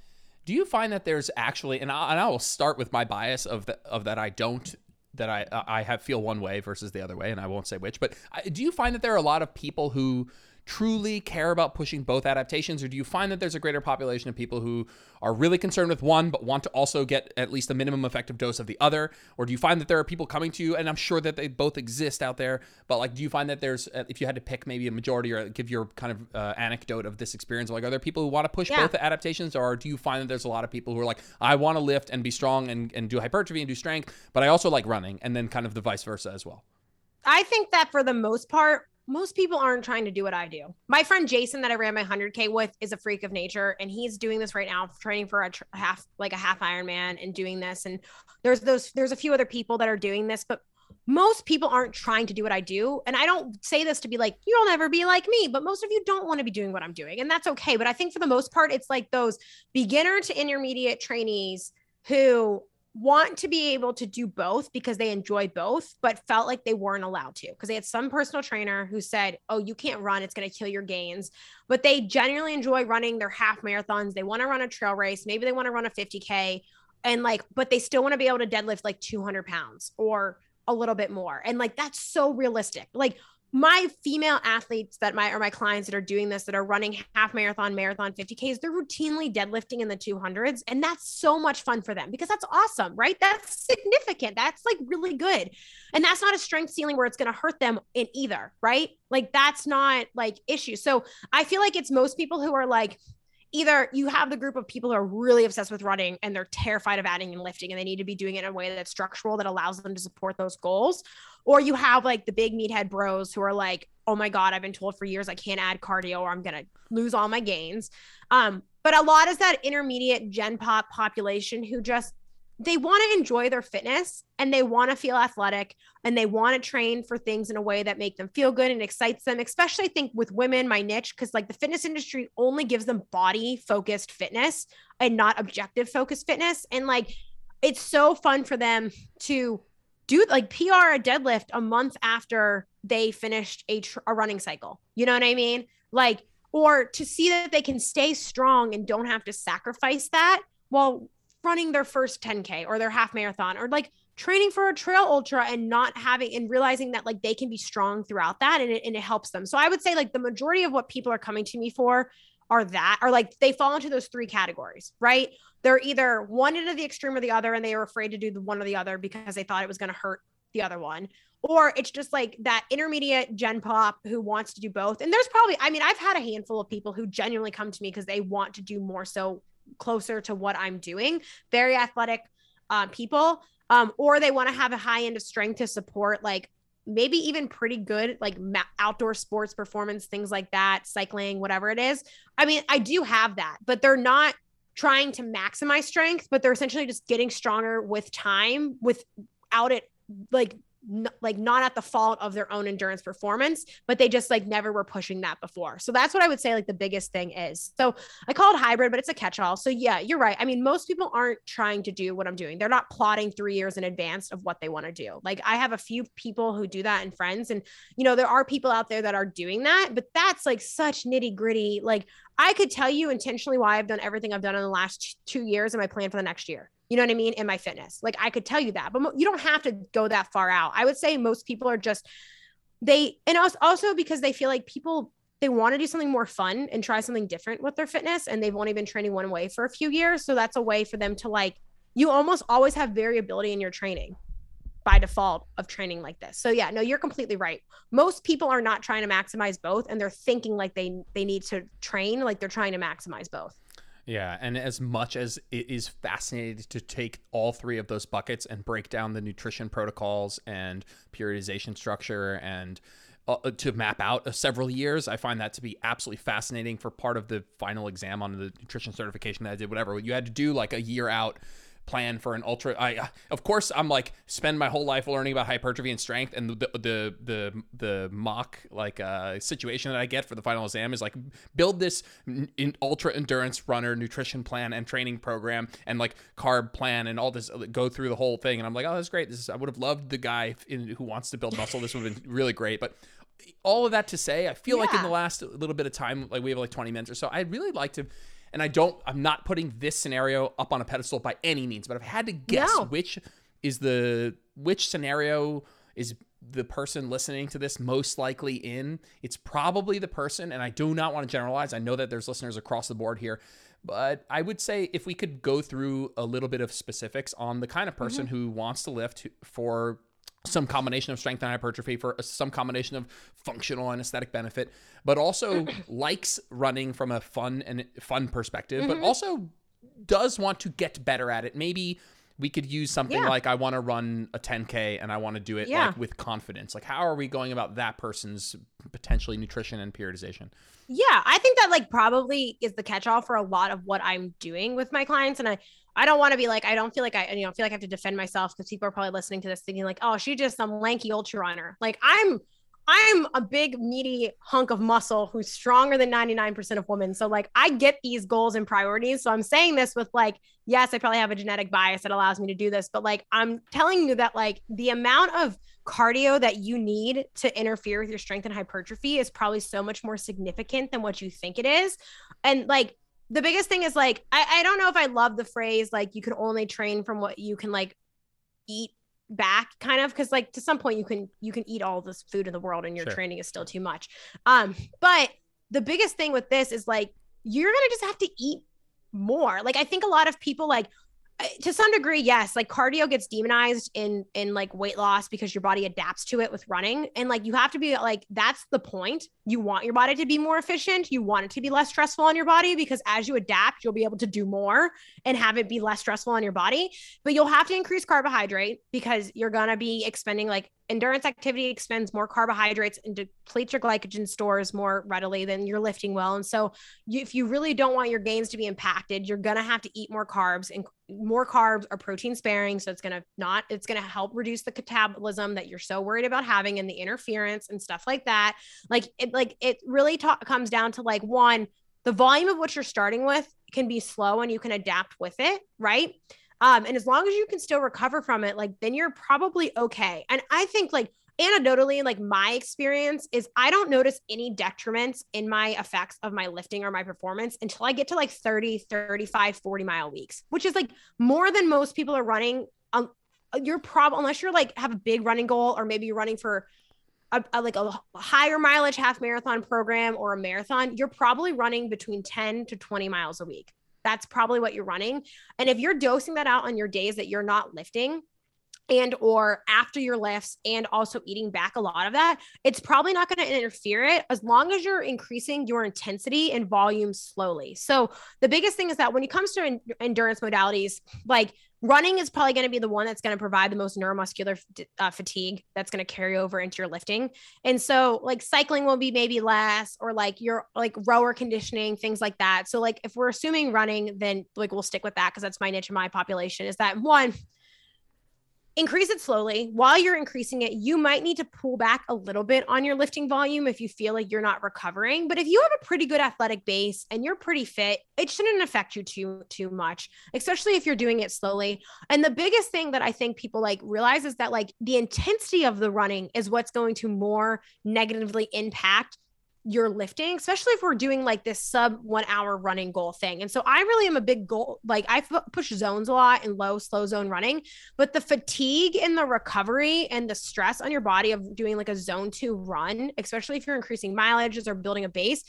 do you find that there's actually and I, and I will start with my bias of the, of that I don't that I I have feel one way versus the other way and I won't say which but I, do you find that there are a lot of people who truly care about pushing both adaptations, or do you find that there's a greater population of people who are really concerned with one but want to also get at least a minimum effective dose of the other? Or do you find that there are people coming to you, and I'm sure that they both exist out there, but like, do you find that there's, uh, if you had to pick maybe a majority or give your kind of uh, anecdote of this experience, like, are there people who want to push yeah. both adaptations, or do you find that there's a lot of people who are like, I want to lift and be strong and, and do hypertrophy and do strength, but I also like running, and then kind of the vice versa as well? I think that for the most part, most people aren't trying to do what I do. My friend Jason that I ran my 100k with is a freak of nature and he's doing this right now training for a tr- half like a half Ironman and doing this. And there's those there's a few other people that are doing this but most people aren't trying to do what I do. And I don't say this to be like you'll never be like me but most of you don't want to be doing what I'm doing and that's okay. But I think for the most part it's like those beginner to intermediate trainees who want to be able to do both because they enjoy both, but felt like they weren't allowed to because they had some personal trainer who said, Oh, you can't run, it's going to kill your gains. But they genuinely enjoy running their half marathons. They want to run a trail race. Maybe they want to run a 50K and like, but they still want to be able to deadlift like 200 pounds or a little bit more. And like, that's so realistic. Like, my female athletes that my or my clients that are doing this that are running half marathon marathon 50ks they're routinely deadlifting in the 200s and that's so much fun for them because that's awesome right? That's significant. That's like really good. And that's not a strength ceiling where it's going to hurt them in either right? Like that's not like issue. So i feel like it's most people who are like either you have the group of people who are really obsessed with running and they're terrified of adding and lifting and they need to be doing it in a way that's structural that allows them to support those goals or you have like the big meathead bros who are like oh my god i've been told for years i can't add cardio or i'm gonna lose all my gains. Um but a lot is that intermediate gen pop population who just they want to enjoy their fitness and they want to feel athletic and they want to train for things in a way that make them feel good and excites them especially i think with women my niche because like the fitness industry only gives them body focused fitness and not objective focused fitness. And like it's so fun for them to do like pr a deadlift a month after they finished a, tr- a running cycle. You know what i mean? Like or to see that they can stay strong and don't have to sacrifice that while running their first 10K or their half marathon or like training for a trail ultra and not having and realizing that like they can be strong throughout that and it, and it helps them. So I would say like the majority of what people are coming to me for are that are like they fall into those three categories, right? They're either one of the extreme or the other, and they are afraid to do the one or the other because they thought it was going to hurt the other one. Or it's just like that intermediate gen pop who wants to do both. And there's probably, I mean, I've had a handful of people who genuinely come to me because they want to do more so closer to what I'm doing. Very athletic uh, people, um, or they want to have a high end of strength to support like maybe even pretty good like ma- outdoor sports performance, things like that, cycling, whatever it is. I mean, I do have that, but they're not trying to maximize strength, but they're essentially just getting stronger with time without it like n- like not at the fault of their own endurance performance, but they just like never were pushing that before. So that's what I would say like the biggest thing is. So I call it hybrid, but it's a catch-all. So yeah, you're right. I mean, most people aren't trying to do what I'm doing. They're not plotting 3 years in advance of what they want to do. Like I have a few people who do that and friends and you know, there are people out there that are doing that, but that's like such nitty-gritty like I could tell you intentionally why I've done everything I've done in the last 2 years and my plan for the next year you know what I mean? In my fitness. Like I could tell you that, but you don't have to go that far out. I would say most people are just, they, and also because they feel like people, they want to do something more fun and try something different with their fitness. And they've only been training one way for a few years. So that's a way for them to like, you almost always have variability in your training by default of training like this. So yeah, no, you're completely right. Most people are not trying to maximize both and they're thinking like they they need to train like they're trying to maximize both. Yeah, and as much as it is fascinating to take all three of those buckets and break down the nutrition protocols and periodization structure and uh, uh to map out uh, several years, I find that to be absolutely fascinating for part of the final exam on the nutrition certification that I did. Whatever you had to do, like a year out plan for an ultra. I of course I'm like spend my whole life learning about hypertrophy and strength, and the the the the mock like uh, situation that I get for the final exam is like build this in ultra endurance runner nutrition plan and training program and like carb plan and all this go through the whole thing, and I'm like oh that's great. This is I would have loved the guy in, who wants to build muscle. This would have been really great, but all of that to say, I feel yeah. like in the last little bit of time, like we have like 20 minutes or so, I'd really like to and I don't, I'm not putting this scenario up on a pedestal by any means, but I've had to guess no. which is the, which scenario is the person listening to this most likely in. It's probably the person, and I do not want to generalize. I know that there's listeners across the board here, but I would say if we could go through a little bit of specifics on the kind of person mm-hmm. who wants to lift for some combination of strength and hypertrophy for some combination of functional and aesthetic benefit, but also <clears throat> likes running from a fun and fun perspective, mm-hmm. but also does want to get better at it. Maybe we could use something yeah. like I want to run a 10k and I want to do it yeah. like with confidence. Like how are we going about that person's potentially nutrition and periodization? Yeah, I think that like probably is the catch all for a lot of what I'm doing with my clients and I I don't want to be like, I don't feel like I, you know, feel like I have to defend myself because people are probably listening to this thinking like, oh, she's just some lanky ultra runner. Like I'm, I'm a big meaty hunk of muscle who's stronger than 99% of women. So like I get these goals and priorities. So I'm saying this with like, yes, I probably have a genetic bias that allows me to do this, but like I'm telling you that like the amount of cardio that you need to interfere with your strength and hypertrophy is probably so much more significant than what you think it is. And like the biggest thing is like I, I don't know if I love the phrase like you can only train from what you can like eat back kind of because like to some point you can you can eat all this food in the world and your sure. training is still too much um but the biggest thing with this is like you're gonna just have to eat more like i think a lot of people like to some degree yes. Like cardio gets demonized in in like weight loss because your body adapts to it with running. And like you have to be like that's the point. You want your body to be more efficient. You want it to be less stressful on your body because as you adapt you'll be able to do more and have it be less stressful on your body. But you'll have to increase carbohydrate because you're going to be expending like endurance activity expends more carbohydrates and depletes your glycogen stores more readily than you're lifting well. And so, you, if you really don't want your gains to be impacted, you're going to have to eat more carbs and more carbs are protein sparing. So, it's going to not, it's going to help reduce the catabolism that you're so worried about having and the interference and stuff like that. Like, it, like, it really ta- comes down to like one, the volume of what you're starting with can be slow and you can adapt with it, right? Um, and as long as you can still recover from it, like then you're probably okay. And I think like anecdotally, like my experience is I don't notice any detriments in my effects of my lifting or my performance until I get to like 30, 35, 40 mile weeks, which is like more than most people are running. Um, you're probably unless you're like have a big running goal or maybe you're running for a, a, like a higher mileage half marathon program or a marathon, you're probably running between 10 to 20 miles a week that's probably what you're running. And if you're dosing that out on your days that you're not lifting, and or after your lifts and also eating back a lot of that it's probably not going to interfere it as long as you're increasing your intensity and volume slowly so the biggest thing is that when it comes to endurance modalities like running is probably going to be the one that's going to provide the most neuromuscular uh, fatigue that's going to carry over into your lifting. And so like cycling will be maybe less or like your like rower conditioning things like that. So like if we're assuming running then like we'll stick with that because that's my niche in my population is that one increase it slowly. While you're increasing it, you might need to pull back a little bit on your lifting volume if you feel like you're not recovering. But if you have a pretty good athletic base and you're pretty fit, it shouldn't affect you too too much, especially if you're doing it slowly. And the biggest thing that I think people like realize is that like the intensity of the running is what's going to more negatively impact you're lifting, especially if we're doing like this sub one hour running goal thing. And so I really am a big goal. Like I push zones a lot in low, slow zone running, but the fatigue and the recovery and the stress on your body of doing like a zone two run, especially if you're increasing mileages or building a base,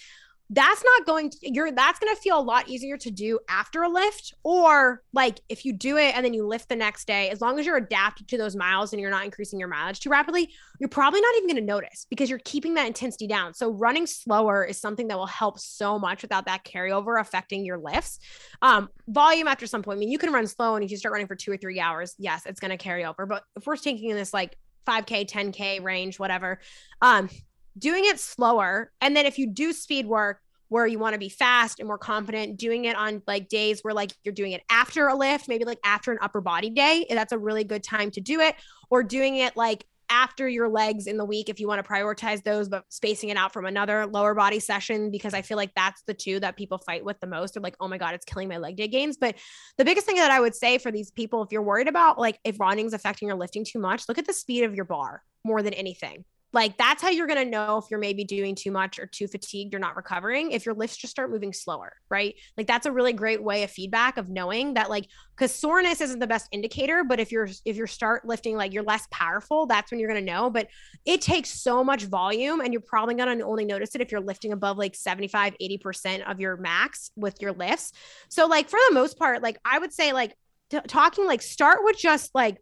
that's not going to you're that's going to feel a lot easier to do after a lift or like if you do it and then you lift the next day as long as you're adapted to those miles and you're not increasing your mileage too rapidly you're probably not even going to notice because you're keeping that intensity down. So running slower is something that will help so much without that carryover affecting your lifts. Um volume after some point i mean you can run slow and if you start running for two or three hours yes it's going to carry over. But if we're taking this like 5k 10k range whatever um doing it slower. And then if you do speed work where you want to be fast and more confident, doing it on like days where like you're doing it after a lift, maybe like after an upper body day, that's a really good time to do it. Or doing it like after your legs in the week if you want to prioritize those, but spacing it out from another lower body session because I feel like that's the two that people fight with the most. They're like, oh my God, it's killing my leg day gains. But the biggest thing that I would say for these people, if you're worried about like if running's affecting your lifting too much, look at the speed of your bar more than anything. Like that's how you're going to know if you're maybe doing too much or too fatigued or not recovering. If your lifts just start moving slower, right? Like that's a really great way of feedback of knowing that like cuz soreness isn't the best indicator, but if you're if you start lifting like you're less powerful, that's when you're going to know, but it takes so much volume and you're probably going to only notice it if you're lifting above like 75 80% of your max with your lifts. So like for the most part, like I would say like t- talking like start with just like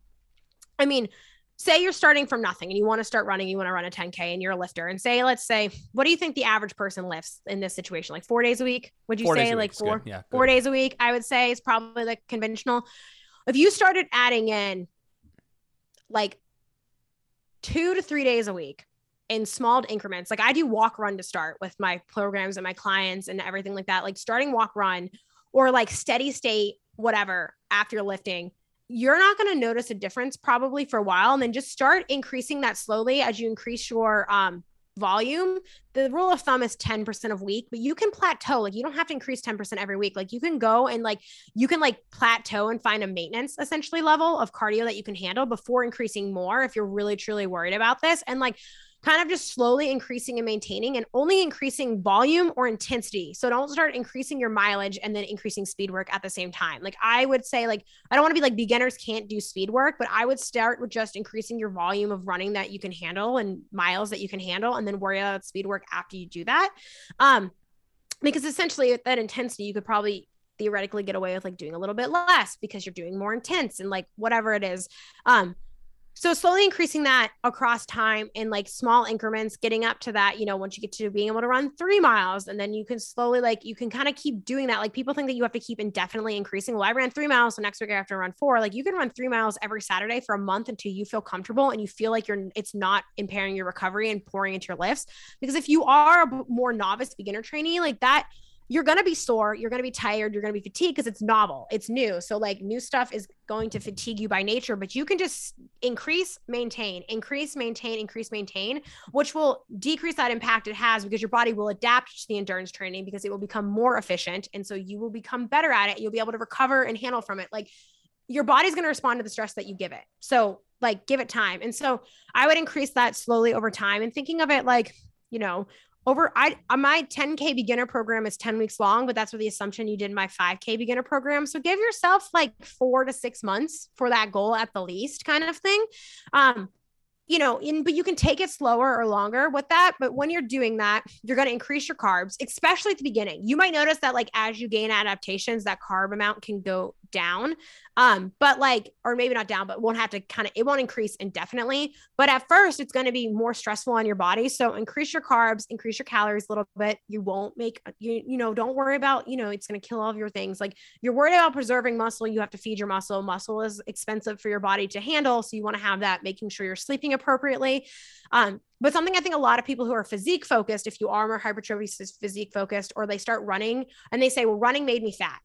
I mean, say you're starting from nothing and you want to start running, you want to run a 10K and you're a lifter. And say, let's say, what do you think the average person lifts in this situation? Like four days a week? Would you four say like four, yeah, four days a week? I would say is probably like conventional. If you started adding in like two to three days a week in small increments, like I do walk run to start with my programs and my clients and everything like that, like starting walk run or like steady state, whatever after lifting you're not going to notice a difference probably for a while and then just start increasing that slowly as you increase your um, volume. The rule of thumb is 10% of week but you can plateau like you don't have to increase 10% every week. Like you can go and like you can like plateau and find a maintenance essentially level of cardio that you can handle before increasing more if you're really truly worried about this. And like kind of just slowly increasing and maintaining and only increasing volume or intensity. So don't start increasing your mileage and then increasing speed work at the same time. Like I would say like I don't want to be like beginners can't do speed work, but I would start with just increasing your volume of running that you can handle and miles that you can handle and then worry about speed work after you do that. Um because essentially at that intensity you could probably theoretically get away with like doing a little bit less because you're doing more intense and like whatever it is. Um so slowly increasing that across time in like small increments getting up to that you know once you get to being able to run three miles and then you can slowly like you can kind of keep doing that. Like people think that you have to keep indefinitely increasing. Well i ran three miles so next week i have to run four. Like you can run three miles every saturday for a month until you feel comfortable and you feel like you're it's not impairing your recovery and pouring into your lifts. Because if you are a more novice beginner trainee like that you're going to be sore, you're going to be tired, you're going to be fatigued because it's novel, it's new. So, like, new stuff is going to fatigue you by nature, but you can just increase, maintain, increase, maintain, increase, maintain, which will decrease that impact it has because your body will adapt to the endurance training because it will become more efficient. And so you will become better at it. You'll be able to recover and handle from it. Like, your body's going to respond to the stress that you give it. So, like, give it time. And so, I would increase that slowly over time and thinking of it like, you know, over I uh, my 10k beginner program is 10 weeks long, but that's with the assumption you did my 5k beginner program. So give yourself like 4 to 6 months for that goal at the least kind of thing. Um you know, in but you can take it slower or longer with that. But when you're doing that, you're going to increase your carbs, especially at the beginning. You might notice that like as you gain adaptations, that carb amount can go down. Um, but like, or maybe not down, but won't have to kind of, it won't increase indefinitely. But at first, it's going to be more stressful on your body. So increase your carbs, increase your calories a little bit. You won't make, you, you know, don't worry about, you know, it's going to kill all of your things. Like you're worried about preserving muscle. You have to feed your muscle. Muscle is expensive for your body to handle. So you want to have that, making sure you're sleeping appropriately. Um, but something I think a lot of people who are physique focused, if you are more hypertrophy physique focused, or they start running and they say, well, running made me fat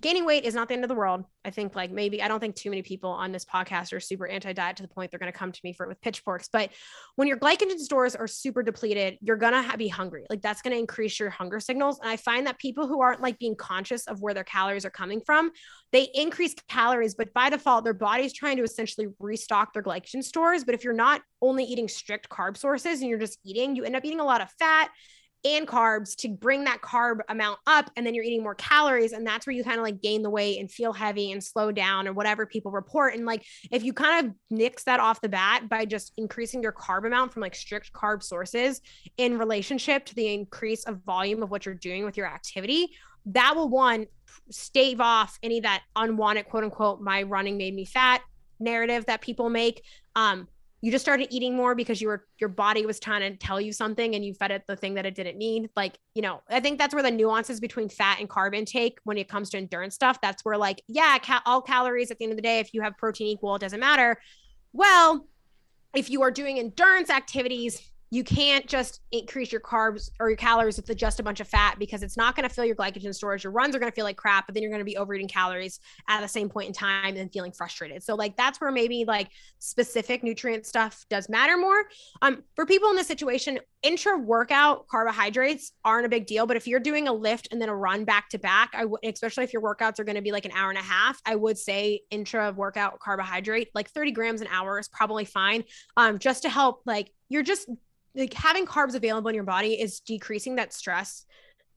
gaining weight is not the end of the world. I think like maybe I don't think too many people on this podcast are super anti-diet to the point they're going to come to me for it with pitchforks. But when your glycogen stores are super depleted, you're going to be hungry. Like that's going to increase your hunger signals. And I find that people who aren't like being conscious of where their calories are coming from, they increase calories, but by default, their body's trying to essentially restock their glycogen stores. But if you're not only eating strict carb sources and you're just eating, you end up eating a lot of fat and carbs to bring that carb amount up and then you're eating more calories and that's where you kind of like gain the weight and feel heavy and slow down or whatever people report and like if you kind of nix that off the bat by just increasing your carb amount from like strict carb sources in relationship to the increase of volume of what you're doing with your activity that will one stave off any that unwanted quote unquote my running made me fat narrative that people make um you just started eating more because you were your body was trying to tell you something and you fed it the thing that it didn't need. Like you know i think that's where the nuances between fat and carb intake when it comes to endurance stuff that's where like yeah ca- all calories at the end of the day if you have protein equal it doesn't matter. Well if you are doing endurance activities you can't just increase your carbs or your calories with just a bunch of fat because it's not going to fill your glycogen storage. Your runs are going to feel like crap, but then you're going to be overeating calories at the same point in time and feeling frustrated. So like that's where maybe like specific nutrient stuff does matter more. Um, for people in this situation, intra workout carbohydrates aren't a big deal, but if you're doing a lift and then a run back to back, I especially if your workouts are going to be like an hour and a half, I would say intra workout carbohydrate like 30 grams an hour is probably fine. Um, just to help like you're just like having carbs available in your body is decreasing that stress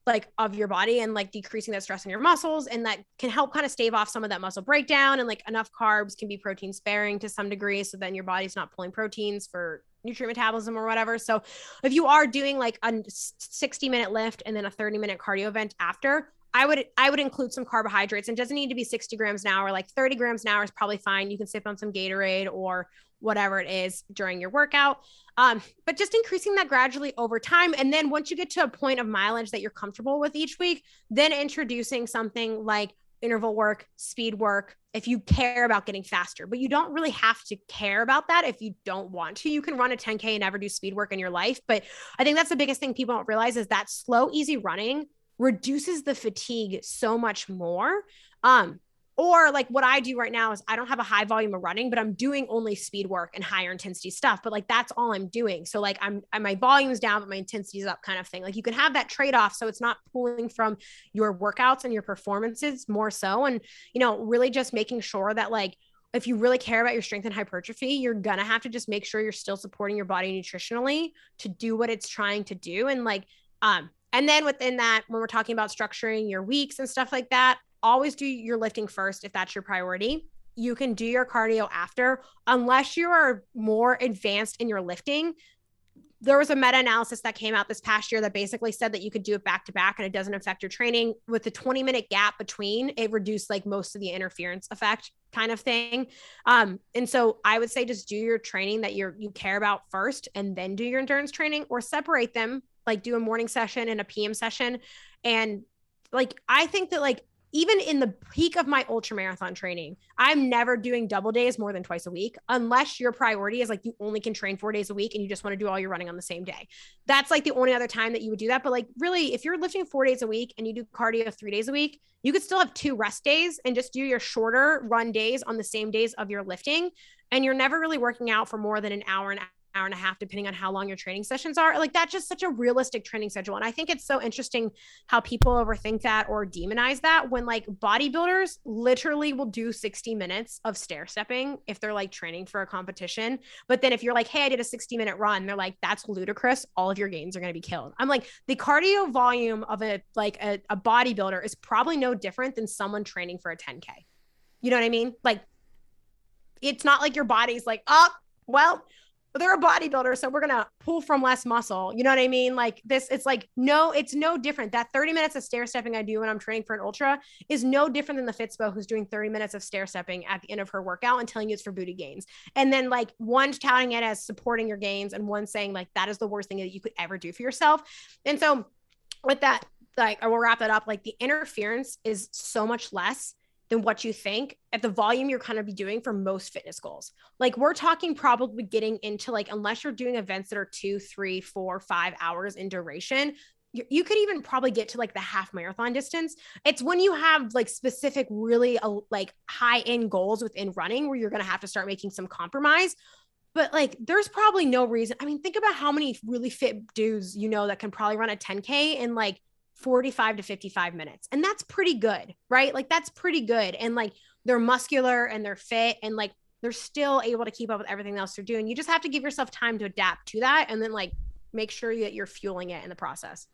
like of your body and like decreasing that stress in your muscles and that can help kind of stave off some of that muscle breakdown and like enough carbs can be protein sparing to some degree so then your body's not pulling proteins for nutrient metabolism or whatever so if you are doing like a 60 minute lift and then a 30 minute cardio event after I would I would include some carbohydrates and doesn't need to be 60 grams an hour. Like 30 grams an hour is probably fine. You can sip on some Gatorade or whatever it is during your workout. Um, but just increasing that gradually over time. And then once you get to a point of mileage that you're comfortable with each week, then introducing something like interval work, speed work, if you care about getting faster. But you don't really have to care about that if you don't want to. You can run a 10K and never do speed work in your life. But I think that's the biggest thing people don't realize is that slow, easy running reduces the fatigue so much more. Um, or like what I do right now is I don't have a high volume of running, but I'm doing only speed work and higher intensity stuff. But like that's all I'm doing. So like I'm, I'm my volume's down, but my intensity's up, kind of thing. Like you can have that trade off, so it's not pulling from your workouts and your performances more so, and you know really just making sure that like if you really care about your strength and hypertrophy, you're gonna have to just make sure you're still supporting your body nutritionally to do what it's trying to do, and like um and then within that, when we're talking about structuring your weeks and stuff like that, always do your lifting first if that's your priority. You can do your cardio after, unless you are more advanced in your lifting. There was a meta analysis that came out this past year that basically said that you could do it back to back and it doesn't affect your training. With the 20 minute gap between, it reduced like most of the interference effect kind of thing. Um, and so I would say just do your training that you're you care about first and then do your endurance training or separate them like do a morning session and a PM session. And like, I think that like, even in the peak of my ultra marathon training, I'm never doing double days more than twice a week, unless your priority is like you only can train four days a week and you just want to do all your running on the same day. That's like the only other time that you would do that. But like, really, if you're lifting four days a week and you do cardio three days a week, you could still have two rest days and just do your shorter run days on the same days of your lifting. And you're never really working out for more than an hour and hour and a half, depending on how long your training sessions are. Like that's just such a realistic training schedule. And I think it's so interesting how people overthink that or demonize that when like bodybuilders literally will do 60 minutes of stair stepping if they're like training for a competition. But then if you're like, hey, I did a 60 minute run, they're like, that's ludicrous. All of your gains are going to be killed. I'm like, the cardio volume of a like a, a bodybuilder is probably no different than someone training for a 10K. You know what I mean? Like, it's not like your body's like, oh, well, they're a bodybuilder, so we're gonna pull from less muscle. You know what I mean? Like this, it's like no, it's no different. That 30 minutes of stair stepping I do when I'm training for an ultra is no different than the Fitspo who's doing 30 minutes of stair stepping at the end of her workout and telling you it's for booty gains. And then like one touting it as supporting your gains and one saying like that is the worst thing that you could ever do for yourself. And so with that, like I will wrap that up. Like the interference is so much less than what you think at the volume you're kind of be doing for most fitness goals. Like we're talking probably getting into like unless you're doing events that are two, three, four, five hours in duration, you could even probably get to like the half marathon distance. It's when you have like specific, really uh, like high end goals within running where you're going to have to start making some compromise. But like, there's probably no reason. I mean, think about how many really fit dudes you know that can probably run a 10K in like 45 to 55 minutes. And that's pretty good, right? Like, that's pretty good. And like, they're muscular and they're fit and like they're still able to keep up with everything else they're doing. You just have to give yourself time to adapt to that and then like make sure that you're fueling it in the process.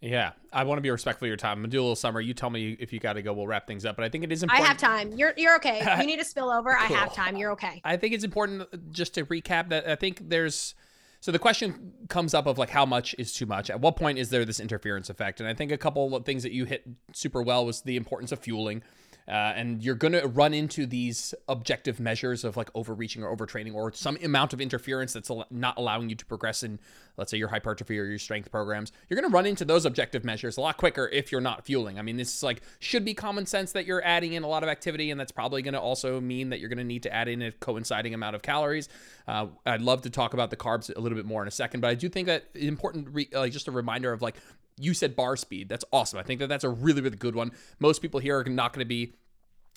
Yeah, I want to be respectful of your time. I'm gonna do a little summary. You tell me if you got to go. We'll wrap things up. But I think it is important. I have time. You're you're okay. If <laughs> you need to spill over, cool. I have time. You're okay. I think it's important just to recap that I think there's so the question comes up of like how much is too much. At what point is there this interference effect? And I think a couple of things that you hit super well was the importance of fueling. Uh, and you're going to run into these objective measures of like overreaching or overtraining or some amount of interference that's not allowing you to progress in, let's say, your hypertrophy or your strength programs. You're going to run into those objective measures a lot quicker if you're not fueling. I mean, this is like should be common sense that you're adding in a lot of activity, and that's probably going to also mean that you're going to need to add in a coinciding amount of calories. Uh, I'd love to talk about the carbs a little bit more in a second, but I do think that important, re- like just a reminder of like you said bar speed. That's awesome. I think that that's a really, really good one. Most people here are not going to be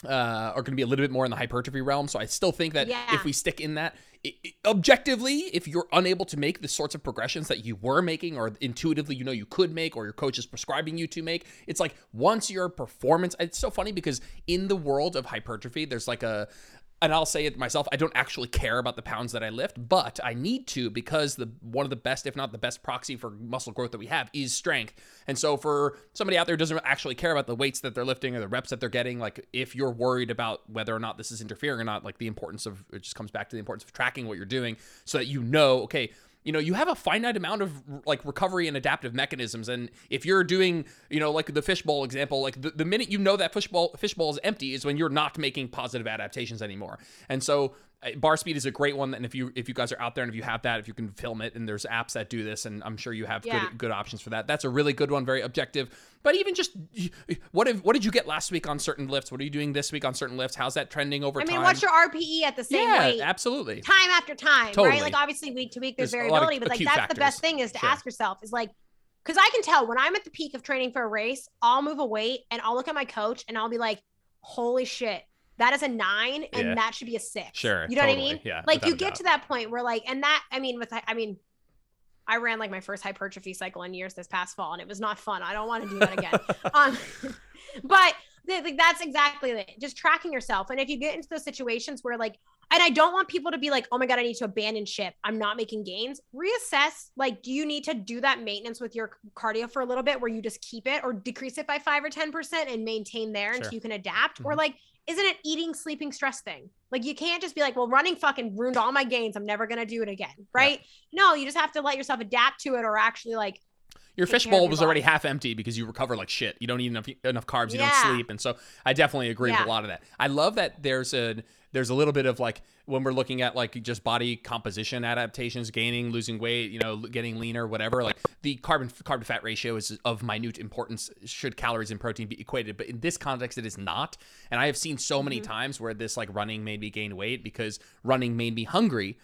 uh, are going to be a little bit more in the hypertrophy realm. So I still think that yeah. if we stick in that, it, it, objectively, if you're unable to make the sorts of progressions that you were making or intuitively you know you could make or your coach is prescribing you to make, it's like once your performance, it's so funny because in the world of hypertrophy, there's like a, and I'll say it myself, I don't actually care about the pounds that I lift, but I need to because the one of the best, if not the best proxy for muscle growth that we have is strength. And so for somebody out there who doesn't actually care about the weights that they're lifting or the reps that they're getting, like if you're worried about whether or not this is interfering or not, like the importance of it just comes back to the importance of tracking what you're doing so that you know, okay, you know you have a finite amount of like recovery and adaptive mechanisms and if you're doing you know like the fishbowl example like the, the minute you know that fishbowl fishbowl is empty is when you're not making positive adaptations anymore. And so bar speed is a great one and if you if you guys are out there and if you have that if you can film it and there's apps that do this and i'm sure you have yeah. good good options for that that's a really good one very objective but even just what if what did you get last week on certain lifts what are you doing this week on certain lifts how's that trending over time i mean what's your rpe at the same yeah, weight absolutely time after time totally. right like obviously week to week there's, there's variability but like that's factors. the best thing is to sure. ask yourself is like because i can tell when i'm at the peak of training for a race i'll move a weight and i'll look at my coach and i'll be like holy shit that is a nine and yeah. that should be a six. Sure. You know totally. what I mean? Yeah. Like you get to that point where like, and that, I mean, with, I mean, I ran like my first hypertrophy cycle in years this past fall and it was not fun. I don't want to do that again. <laughs> um, <laughs> but like, that's exactly it. Just tracking yourself. And if you get into those situations where like, and I don't want people to be like, oh my God, I need to abandon ship. I'm not making gains. Reassess. Like, do you need to do that maintenance with your cardio for a little bit where you just keep it or decrease it by five or 10% and maintain there sure. until you can adapt? Mm-hmm. Or like, isn't it eating, sleeping, stress thing? Like you can't just be like, well, running fucking ruined all my gains. I'm never gonna do it again. Right? Yeah. No, you just have to let yourself adapt to it or actually like your fishbowl was already half empty because you recover like shit. You don't eat enough enough carbs. You yeah. don't sleep, and so I definitely agree yeah. with a lot of that. I love that there's a there's a little bit of like when we're looking at like just body composition adaptations, gaining, losing weight, you know, getting leaner, whatever. Like the carbon carb to fat ratio is of minute importance. Should calories and protein be equated? But in this context, it is not. And I have seen so many mm-hmm. times where this like running made me gain weight because running made me hungry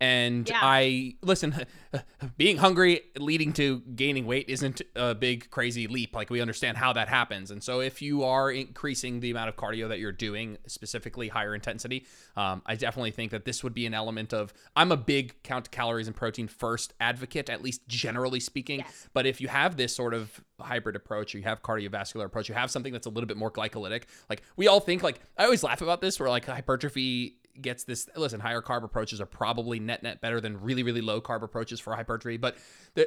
and yeah. I listen, <laughs> being hungry leading to gaining weight isn't a big crazy leap. Like we understand how that happens. And so if you are increasing the amount of cardio that you're doing, specifically higher intensity, um, I definitely think that this would be an element of. I'm a big count calories and protein first advocate, at least generally speaking. Yes. But if you have this sort of hybrid approach, or you have cardiovascular approach, you have something that's a little bit more glycolytic. Like we all think, like I always laugh about this, where like hypertrophy gets this. Listen, higher carb approaches are probably net net better than really really low carb approaches for hypertrophy, but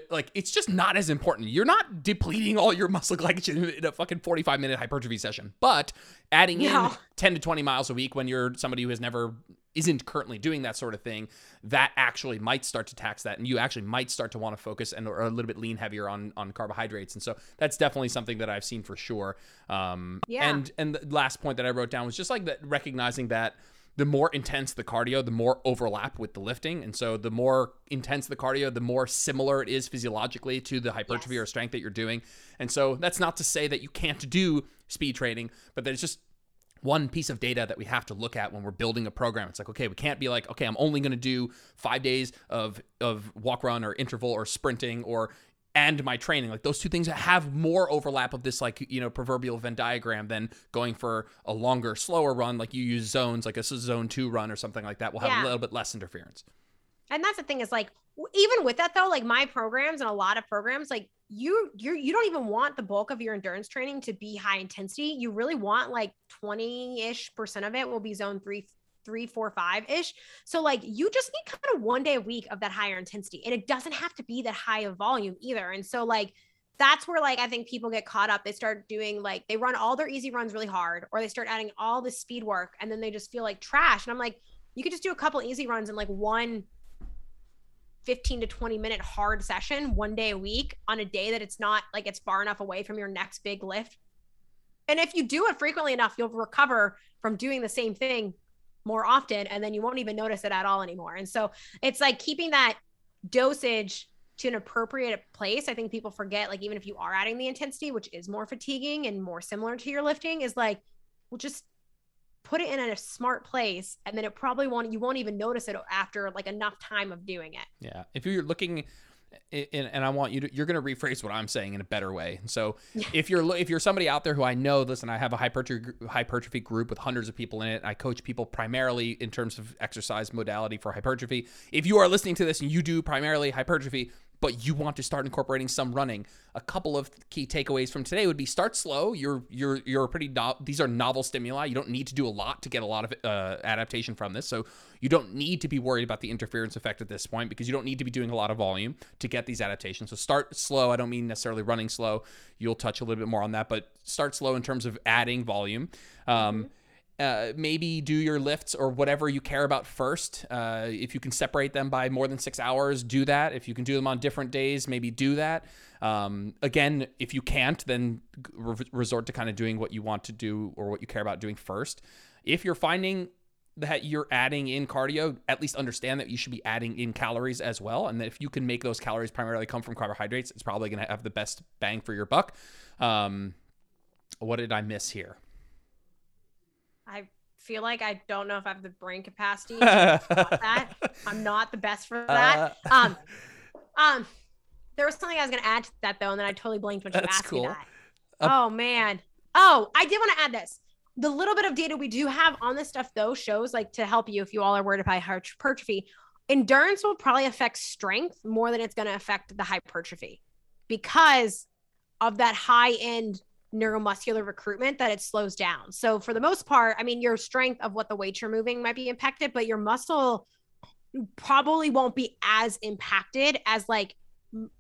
like it's just not as important. You're not depleting all your <laughs> muscle glycogen in a fucking 45 minute hypertrophy session, but adding yeah. in 10 to 20 miles a week when you're somebody who has never isn't currently doing that sort of thing, that actually might start to tax that, and you actually might start to want to focus and or a little bit lean heavier on on carbohydrates. And so that's definitely something that I've seen for sure. Um, yeah. And and the last point that I wrote down was just like that recognizing that the more intense the cardio, the more overlap with the lifting. And so the more intense the cardio, the more similar it is physiologically to the hypertrophy yes. or strength that you're doing. And so that's not to say that you can't do speed training, but there's just one piece of data that we have to look at when we're building a program. It's like, okay, we can't be like, okay, I'm only going to do five days of of walk run or interval or sprinting or and my training. Like those two things have more overlap of this like, you know, proverbial Venn diagram than going for a longer, slower run like you use zones like a zone 2 run or something like that will have yeah. a little bit less interference. And that's the thing is like even with that though, like my programs and a lot of programs like you you you don't even want the bulk of your endurance training to be high intensity. You really want like 20-ish percent of it will be zone 3 three, four, five ish. So like you just need kind of one day a week of that higher intensity. And it doesn't have to be that high of volume either. And so like that's where like I think people get caught up. They start doing like they run all their easy runs really hard, or they start adding all the speed work and then they just feel like trash. And I'm like, you could just do a couple easy runs in like one 15 to 20 minute hard session one day a week on a day that it's not like it's far enough away from your next big lift. And if you do it frequently enough, you'll recover from doing the same thing more often and then you won't even notice it at all anymore. And so it's like keeping that dosage to an appropriate place. I think people forget like even if you are adding the intensity, which is more fatiguing and more similar to your lifting is like well just put it in a smart place and then it probably won't you won't even notice it after like enough time of doing it. Yeah. If you're looking and I want you to you're going to rephrase what I'm saying in a better way. So if you're if you're somebody out there who I know, listen, I have a hypertrophy hypertrophy group with hundreds of people in it. I coach people primarily in terms of exercise modality for hypertrophy. If you are listening to this and you do primarily hypertrophy, but you want to start incorporating some running, a couple of key takeaways from today would be start slow. You're you're you're pretty no- these are novel stimuli. You don't need to do a lot to get a lot of uh, adaptation from this. So you don't need to be worried about the interference effect at this point because you don't need to be doing a lot of volume to get these adaptations. So start slow. I don't mean necessarily running slow. You'll touch a little bit more on that, but start slow in terms of adding volume. Um, mm-hmm uh, maybe do your lifts or whatever you care about first. Uh, if you can separate them by more than six hours, do that. If you can do them on different days, maybe do that. Um, again, if you can't, then re- resort to kind of doing what you want to do or what you care about doing first. If you're finding that you're adding in cardio, at least understand that you should be adding in calories as well. And that if you can make those calories primarily come from carbohydrates, it's probably going to have the best bang for your buck. Um, what did I miss here? Feel like I don't know if I have the brain capacity to that. <laughs> I'm not the best for that. Uh, <laughs> um, um, there was something I was going to add to that though, and then I totally blanked when you asked cool. me that. Uh, oh man. Oh, I did want to add this. The little bit of data we do have on this stuff though shows like to help you if you all are worried about hypertrophy. Endurance will probably affect strength more than it's going to affect the hypertrophy because of that high end neuromuscular recruitment that it slows down. So for the most part, I mean, your strength of what the weight you're moving might be impacted, but your muscle probably won't be as impacted as like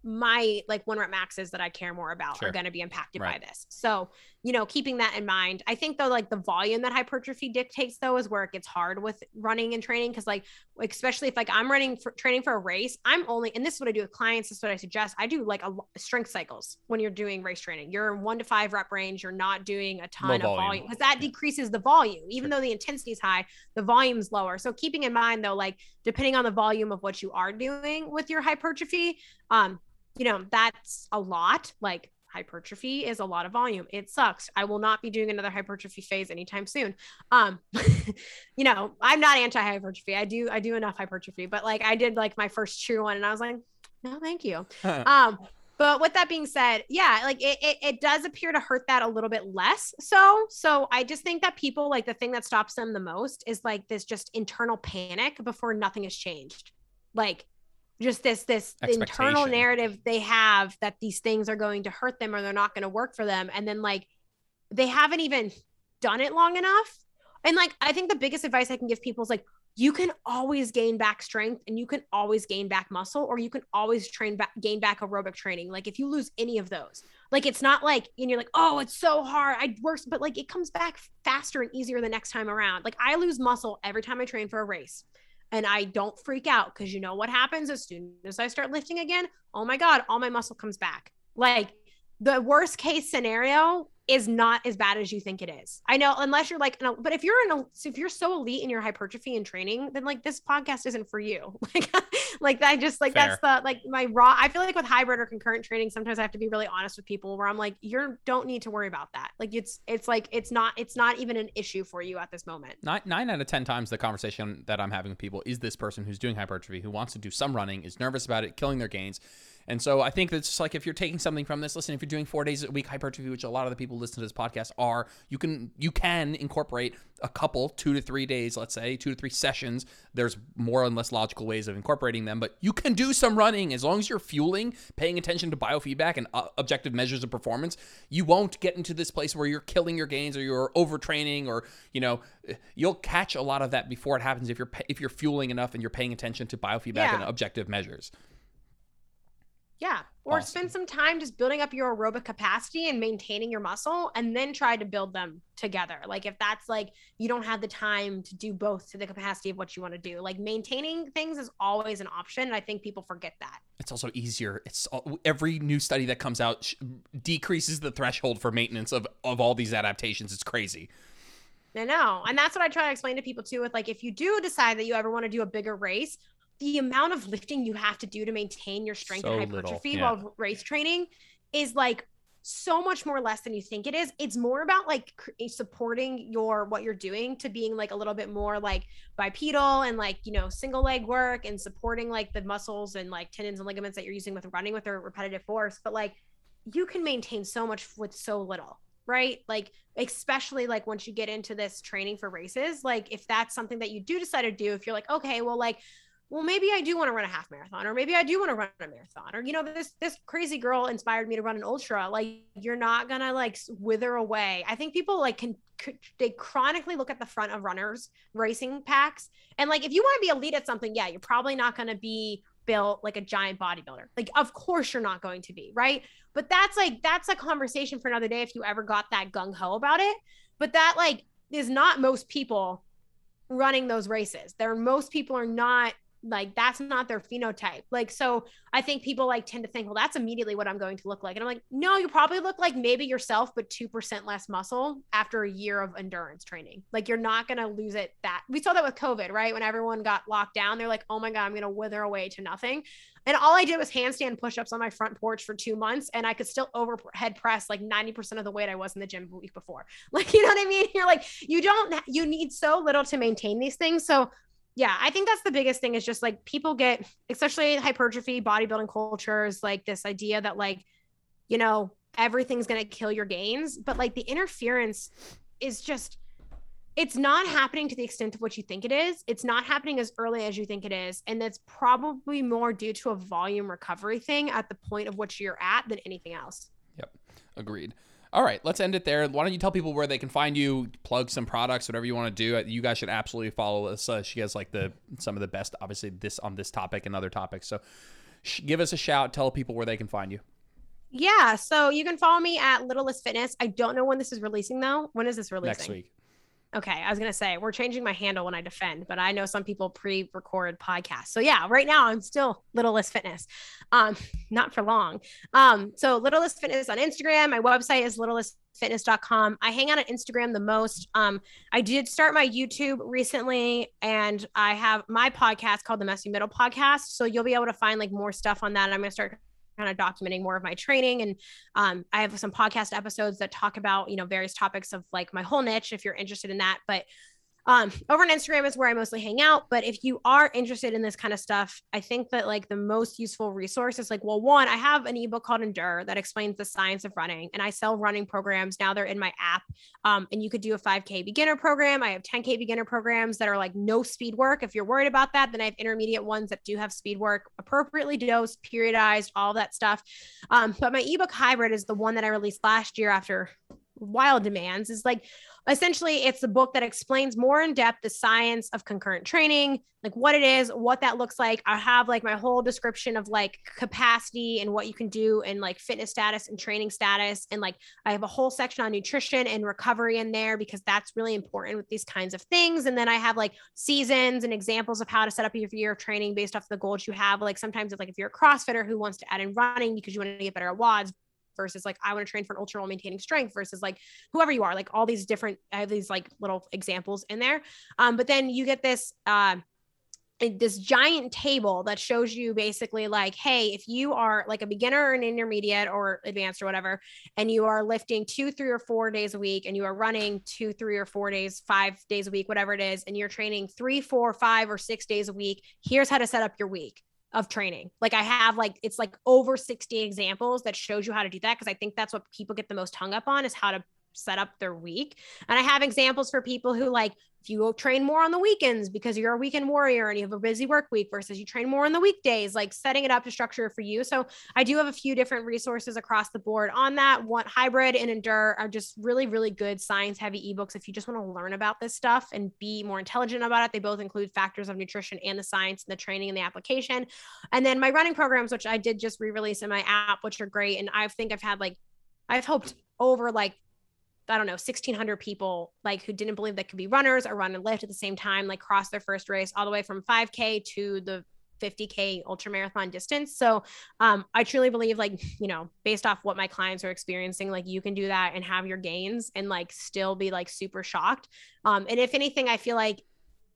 my like one rep maxes that I care more about sure. are going to be impacted right. by this. So, you know, keeping that in mind. I think though, like the volume that hypertrophy dictates though is where it gets hard with running and training. Cause like, especially if like I'm running for training for a race, I'm only, and this is what I do with clients. This is what I suggest. I do like a strength cycles when you're doing race training. You're in one to five rep range. You're not doing a ton of volume because that decreases the volume. Even sure. though the intensity is high, the volume's lower. So keeping in mind though, like depending on the volume of what you are doing with your hypertrophy, um, you know, that's a lot. Like hypertrophy is a lot of volume. It sucks. I will not be doing another hypertrophy phase anytime soon. Um, <laughs> you know, I'm not anti-hypertrophy. I do I do enough hypertrophy, but like I did like my first true one and I was like, no, thank you. <laughs> um, but with that being said, yeah, like it, it, it does appear to hurt that a little bit less. So, so I just think that people like the thing that stops them the most is like this just internal panic before nothing has changed. Like just this this internal narrative they have that these things are going to hurt them or they're not going to work for them. And then like they haven't even done it long enough. And like i think the biggest advice i can give people is like you can always gain back strength and you can always gain back muscle or you can always train back gain back aerobic training. Like if you lose any of those like it's not like and you're like oh it's so hard. I works but like it comes back faster and easier the next time around. Like i lose muscle every time i train for a race and I don't freak out because you know what happens as soon as I start lifting again? Oh my God, all my muscle comes back. Like the worst case scenario is not as bad as you think it is. I know, unless you're like, but if you're in a, so if you're so elite in your hypertrophy and training, then like this podcast isn't for you. <laughs> Like, like I just like Fair. that's the like my raw. I feel like with hybrid or concurrent training, sometimes I have to be really honest with people where I'm like, you don't need to worry about that. Like it's it's like it's not it's not even an issue for you at this moment. Nine nine out of ten times the conversation that I'm having with people is this person who's doing hypertrophy who wants to do some running, is nervous about it, killing their gains And so I think that's like if you're taking something from this, listen, if you're doing four days a week hypertrophy, which a lot of the people listening to this podcast are, you can you can incorporate a couple, two to three days, let's say, two to three sessions. There's more and less logical ways of incorporating them, but you can do some running as long as you're fueling, paying attention to biofeedback and uh, objective measures of performance. You won't get into this place where you're killing your gains or you're overtraining or you know you'll catch a lot of that before it happens if you're if you're fueling enough and you're paying attention to biofeedback yeah. and objective measures. Yeah. Or awesome. spend some time just building up your aerobic capacity and maintaining your muscle and then try to build them together. Like if that's like you don't have the time to do both to the capacity of what you want to do. Like maintaining things is always an option and I think people forget that. It's also easier. It's every new study that comes out decreases the threshold for maintenance of of all these adaptations. It's crazy. I know. And that's what I try to explain to people too with like if you do decide that you ever want to do a bigger race, the amount of lifting you have to do to maintain your strength so and hypertrophy yeah. while race training is like so much more less than you think it is. It's more about like eh, supporting your what you're doing to being like a little bit more like bipedal and like, you know, single leg work and supporting like the muscles and like tendons and ligaments that you're using with running with their repetitive force, but like you can maintain so much with so little right? Like, especially like once you get into this training for races, like if that's something that you do decide to do, if you're like, okay, well, like, well, maybe I do want to run a half marathon, or maybe I do want to run a marathon, or you know, this this crazy girl inspired me to run an ultra. Like, you're not gonna like wither away. I think people like can they chronically look at the front of runners racing packs, and like if you want to be elite at something, yeah, you're probably not gonna be built like a giant bodybuilder. Like, of course you're not going to be, right? But that's like that's a conversation for another day if you ever got that gung ho about it. But that like is not most people running those races. There most people are not like that's not their phenotype. Like so i think people like tend to think well that's immediately what i'm going to look like. And i'm like no you probably look like maybe yourself but 2% less muscle after a year of endurance training. Like you're not going to lose it that we saw that with covid right? When everyone got locked down they're like oh my god i'm going to wither away to nothing. And all i did was handstand push-ups on my front porch for two months and i could still overhead press like 90% of the weight i was in the gym the week before. <laughs> Like you know what i mean? You're like you don't you need so little to maintain these things. So yeah, I think that's the biggest thing is just like people get, especially hypertrophy, bodybuilding cultures, like this idea that like, you know, everything's going to kill your gains. But like the interference is just, it's not happening to the extent of what you think it is. It's not happening as early as you think it is. And that's probably more due to a volume recovery thing at the point of which you're at than anything else. Yep. Agreed. All right, let's end it there. Why don't you tell people where they can find you, plug some products, whatever you want to do. You guys should absolutely follow us. Uh, she has like the some of the best, obviously this on this topic and other topics. So sh- give us a shout. Tell people where they can find you. Yeah, so you can follow me at Littlest Fitness. I don't know when this is releasing though. When is this releasing? Next week. Okay, I was gonna say we're changing my handle when I defend, but I know some people pre-record podcasts. So yeah, right now I'm still Littlest Fitness, um, <laughs> not for long. Um, so Littlest Fitness on Instagram. My website is littlestfitness.com. I hang out on Instagram the most. Um, I did start my YouTube recently, and I have my podcast called the Messy Middle Podcast. So you'll be able to find like more stuff on that. I'm gonna start kind of documenting more of my training. And um, i have some podcast episodes that talk about you know various topics of like my whole niche if you're interested in that. But um, over on Instagram is where I mostly hang out. But if you are interested in this kind of stuff, I think that like the most useful resource is like, well, one, I have an ebook called Endure that explains the science of running, and I sell running programs. Now they're in my app. Um, and you could do a 5K beginner program. I have 10K beginner programs that are like no speed work. If you're worried about that, then I have intermediate ones that do have speed work, appropriately dosed, periodized, all that stuff. Um, but my ebook hybrid is the one that I released last year after wild demands is like essentially it's a book that explains more in depth the science of concurrent training like what it is what that looks like. I have like my whole description of like capacity and what you can do and like fitness status and training status. And like i have a whole section on nutrition and recovery in there because that's really important with these kinds of things. And then i have like seasons and examples of how to set up your year of training based off the goals you have. Like sometimes it's like if you're a crossfitter who wants to add in running because you want to get better at WODs versus like I want to train for an ultra while maintaining strength versus like whoever you are, like all these different, I have these like little examples in there. Um, but then you get this, uh, this giant table that shows you basically like hey if you are like a beginner or an intermediate or advanced or whatever and you are lifting two three or four days a week and you are running two three or four days five days a week whatever it is and you're training three four five or six days a week here's how to set up your week of training. Like I have like it's like over 60 examples that shows you how to do that because I think that's what people get the most hung up on is how to set up their week. And I have examples for people who like if you train more on the weekends because you're a weekend warrior and you have a busy work week versus you train more on the weekdays, like setting it up to structure for you. So I do have a few different resources across the board on that. One hybrid and endure are just really, really good science heavy ebooks. If you just want to learn about this stuff and be more intelligent about it, they both include factors of nutrition and the science and the training and the application. And then my running programs, which I did just re-release in my app, which are great. And I think I've had like I've hoped over like I don't know, 1600 people like who didn't believe they could be runners or run and lift at the same time, like cross their first race all the way from 5K to the 50K ultra marathon distance. So um, I truly believe, like, you know, based off what my clients are experiencing, like you can do that and have your gains and like still be like super shocked. Um, and if anything, I feel like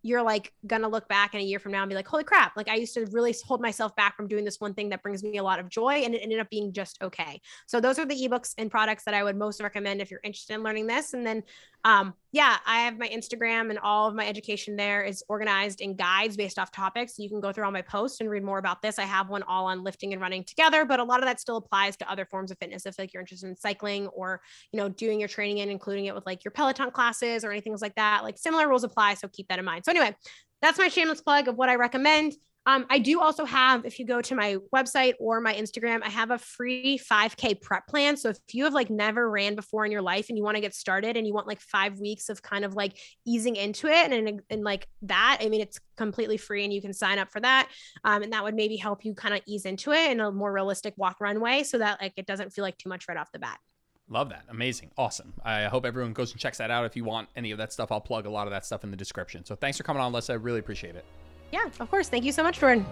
you're like gonna look back in a year from now and be like, holy crap, like I used to really hold myself back from doing this one thing that brings me a lot of joy and it ended up being just okay. So those are the ebooks and products that I would most recommend if you're interested in learning this. And then um, yeah, I have my Instagram and all of my education there is organized in guides based off topics. You can go through all my posts and read more about this. I have one all on lifting and running together, but a lot of that still applies to other forms of fitness. If like you're interested in cycling or, you know, doing your training and including it with like your Peloton classes or anything like that, like similar rules apply. So keep that in mind. So anyway, that's my shameless plug of what I recommend. Um, I do also have, if you go to my website or my Instagram, I have a free 5K prep plan. So if you have like never ran before in your life and you want to get started and you want like five weeks of kind of like easing into it and, and, and like that, I mean, it's completely free and you can sign up for that. Um, and that would maybe help you kind of ease into it in a more realistic walk run way so that like it doesn't feel like too much right off the bat. Love that. Amazing. Awesome. I hope everyone goes and checks that out. If you want any of that stuff, I'll plug a lot of that stuff in the description. So thanks for coming on, Lissa. I really appreciate it. Yeah, of course. Thank you so much, Jordan.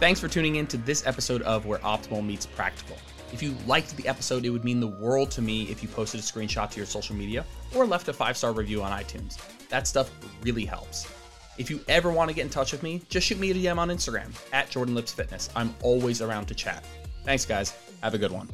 Thanks for tuning in to this episode of Where Optimal Meets Practical. If you liked the episode, it would mean the world to me if you posted a screenshot to your social media or left a five star review on iTunes. That stuff really helps. If you ever want to get in touch with me, just shoot me a DM on Instagram at Jordan Lips Fitness. I'm always around to chat. Thanks, guys. Have a good one.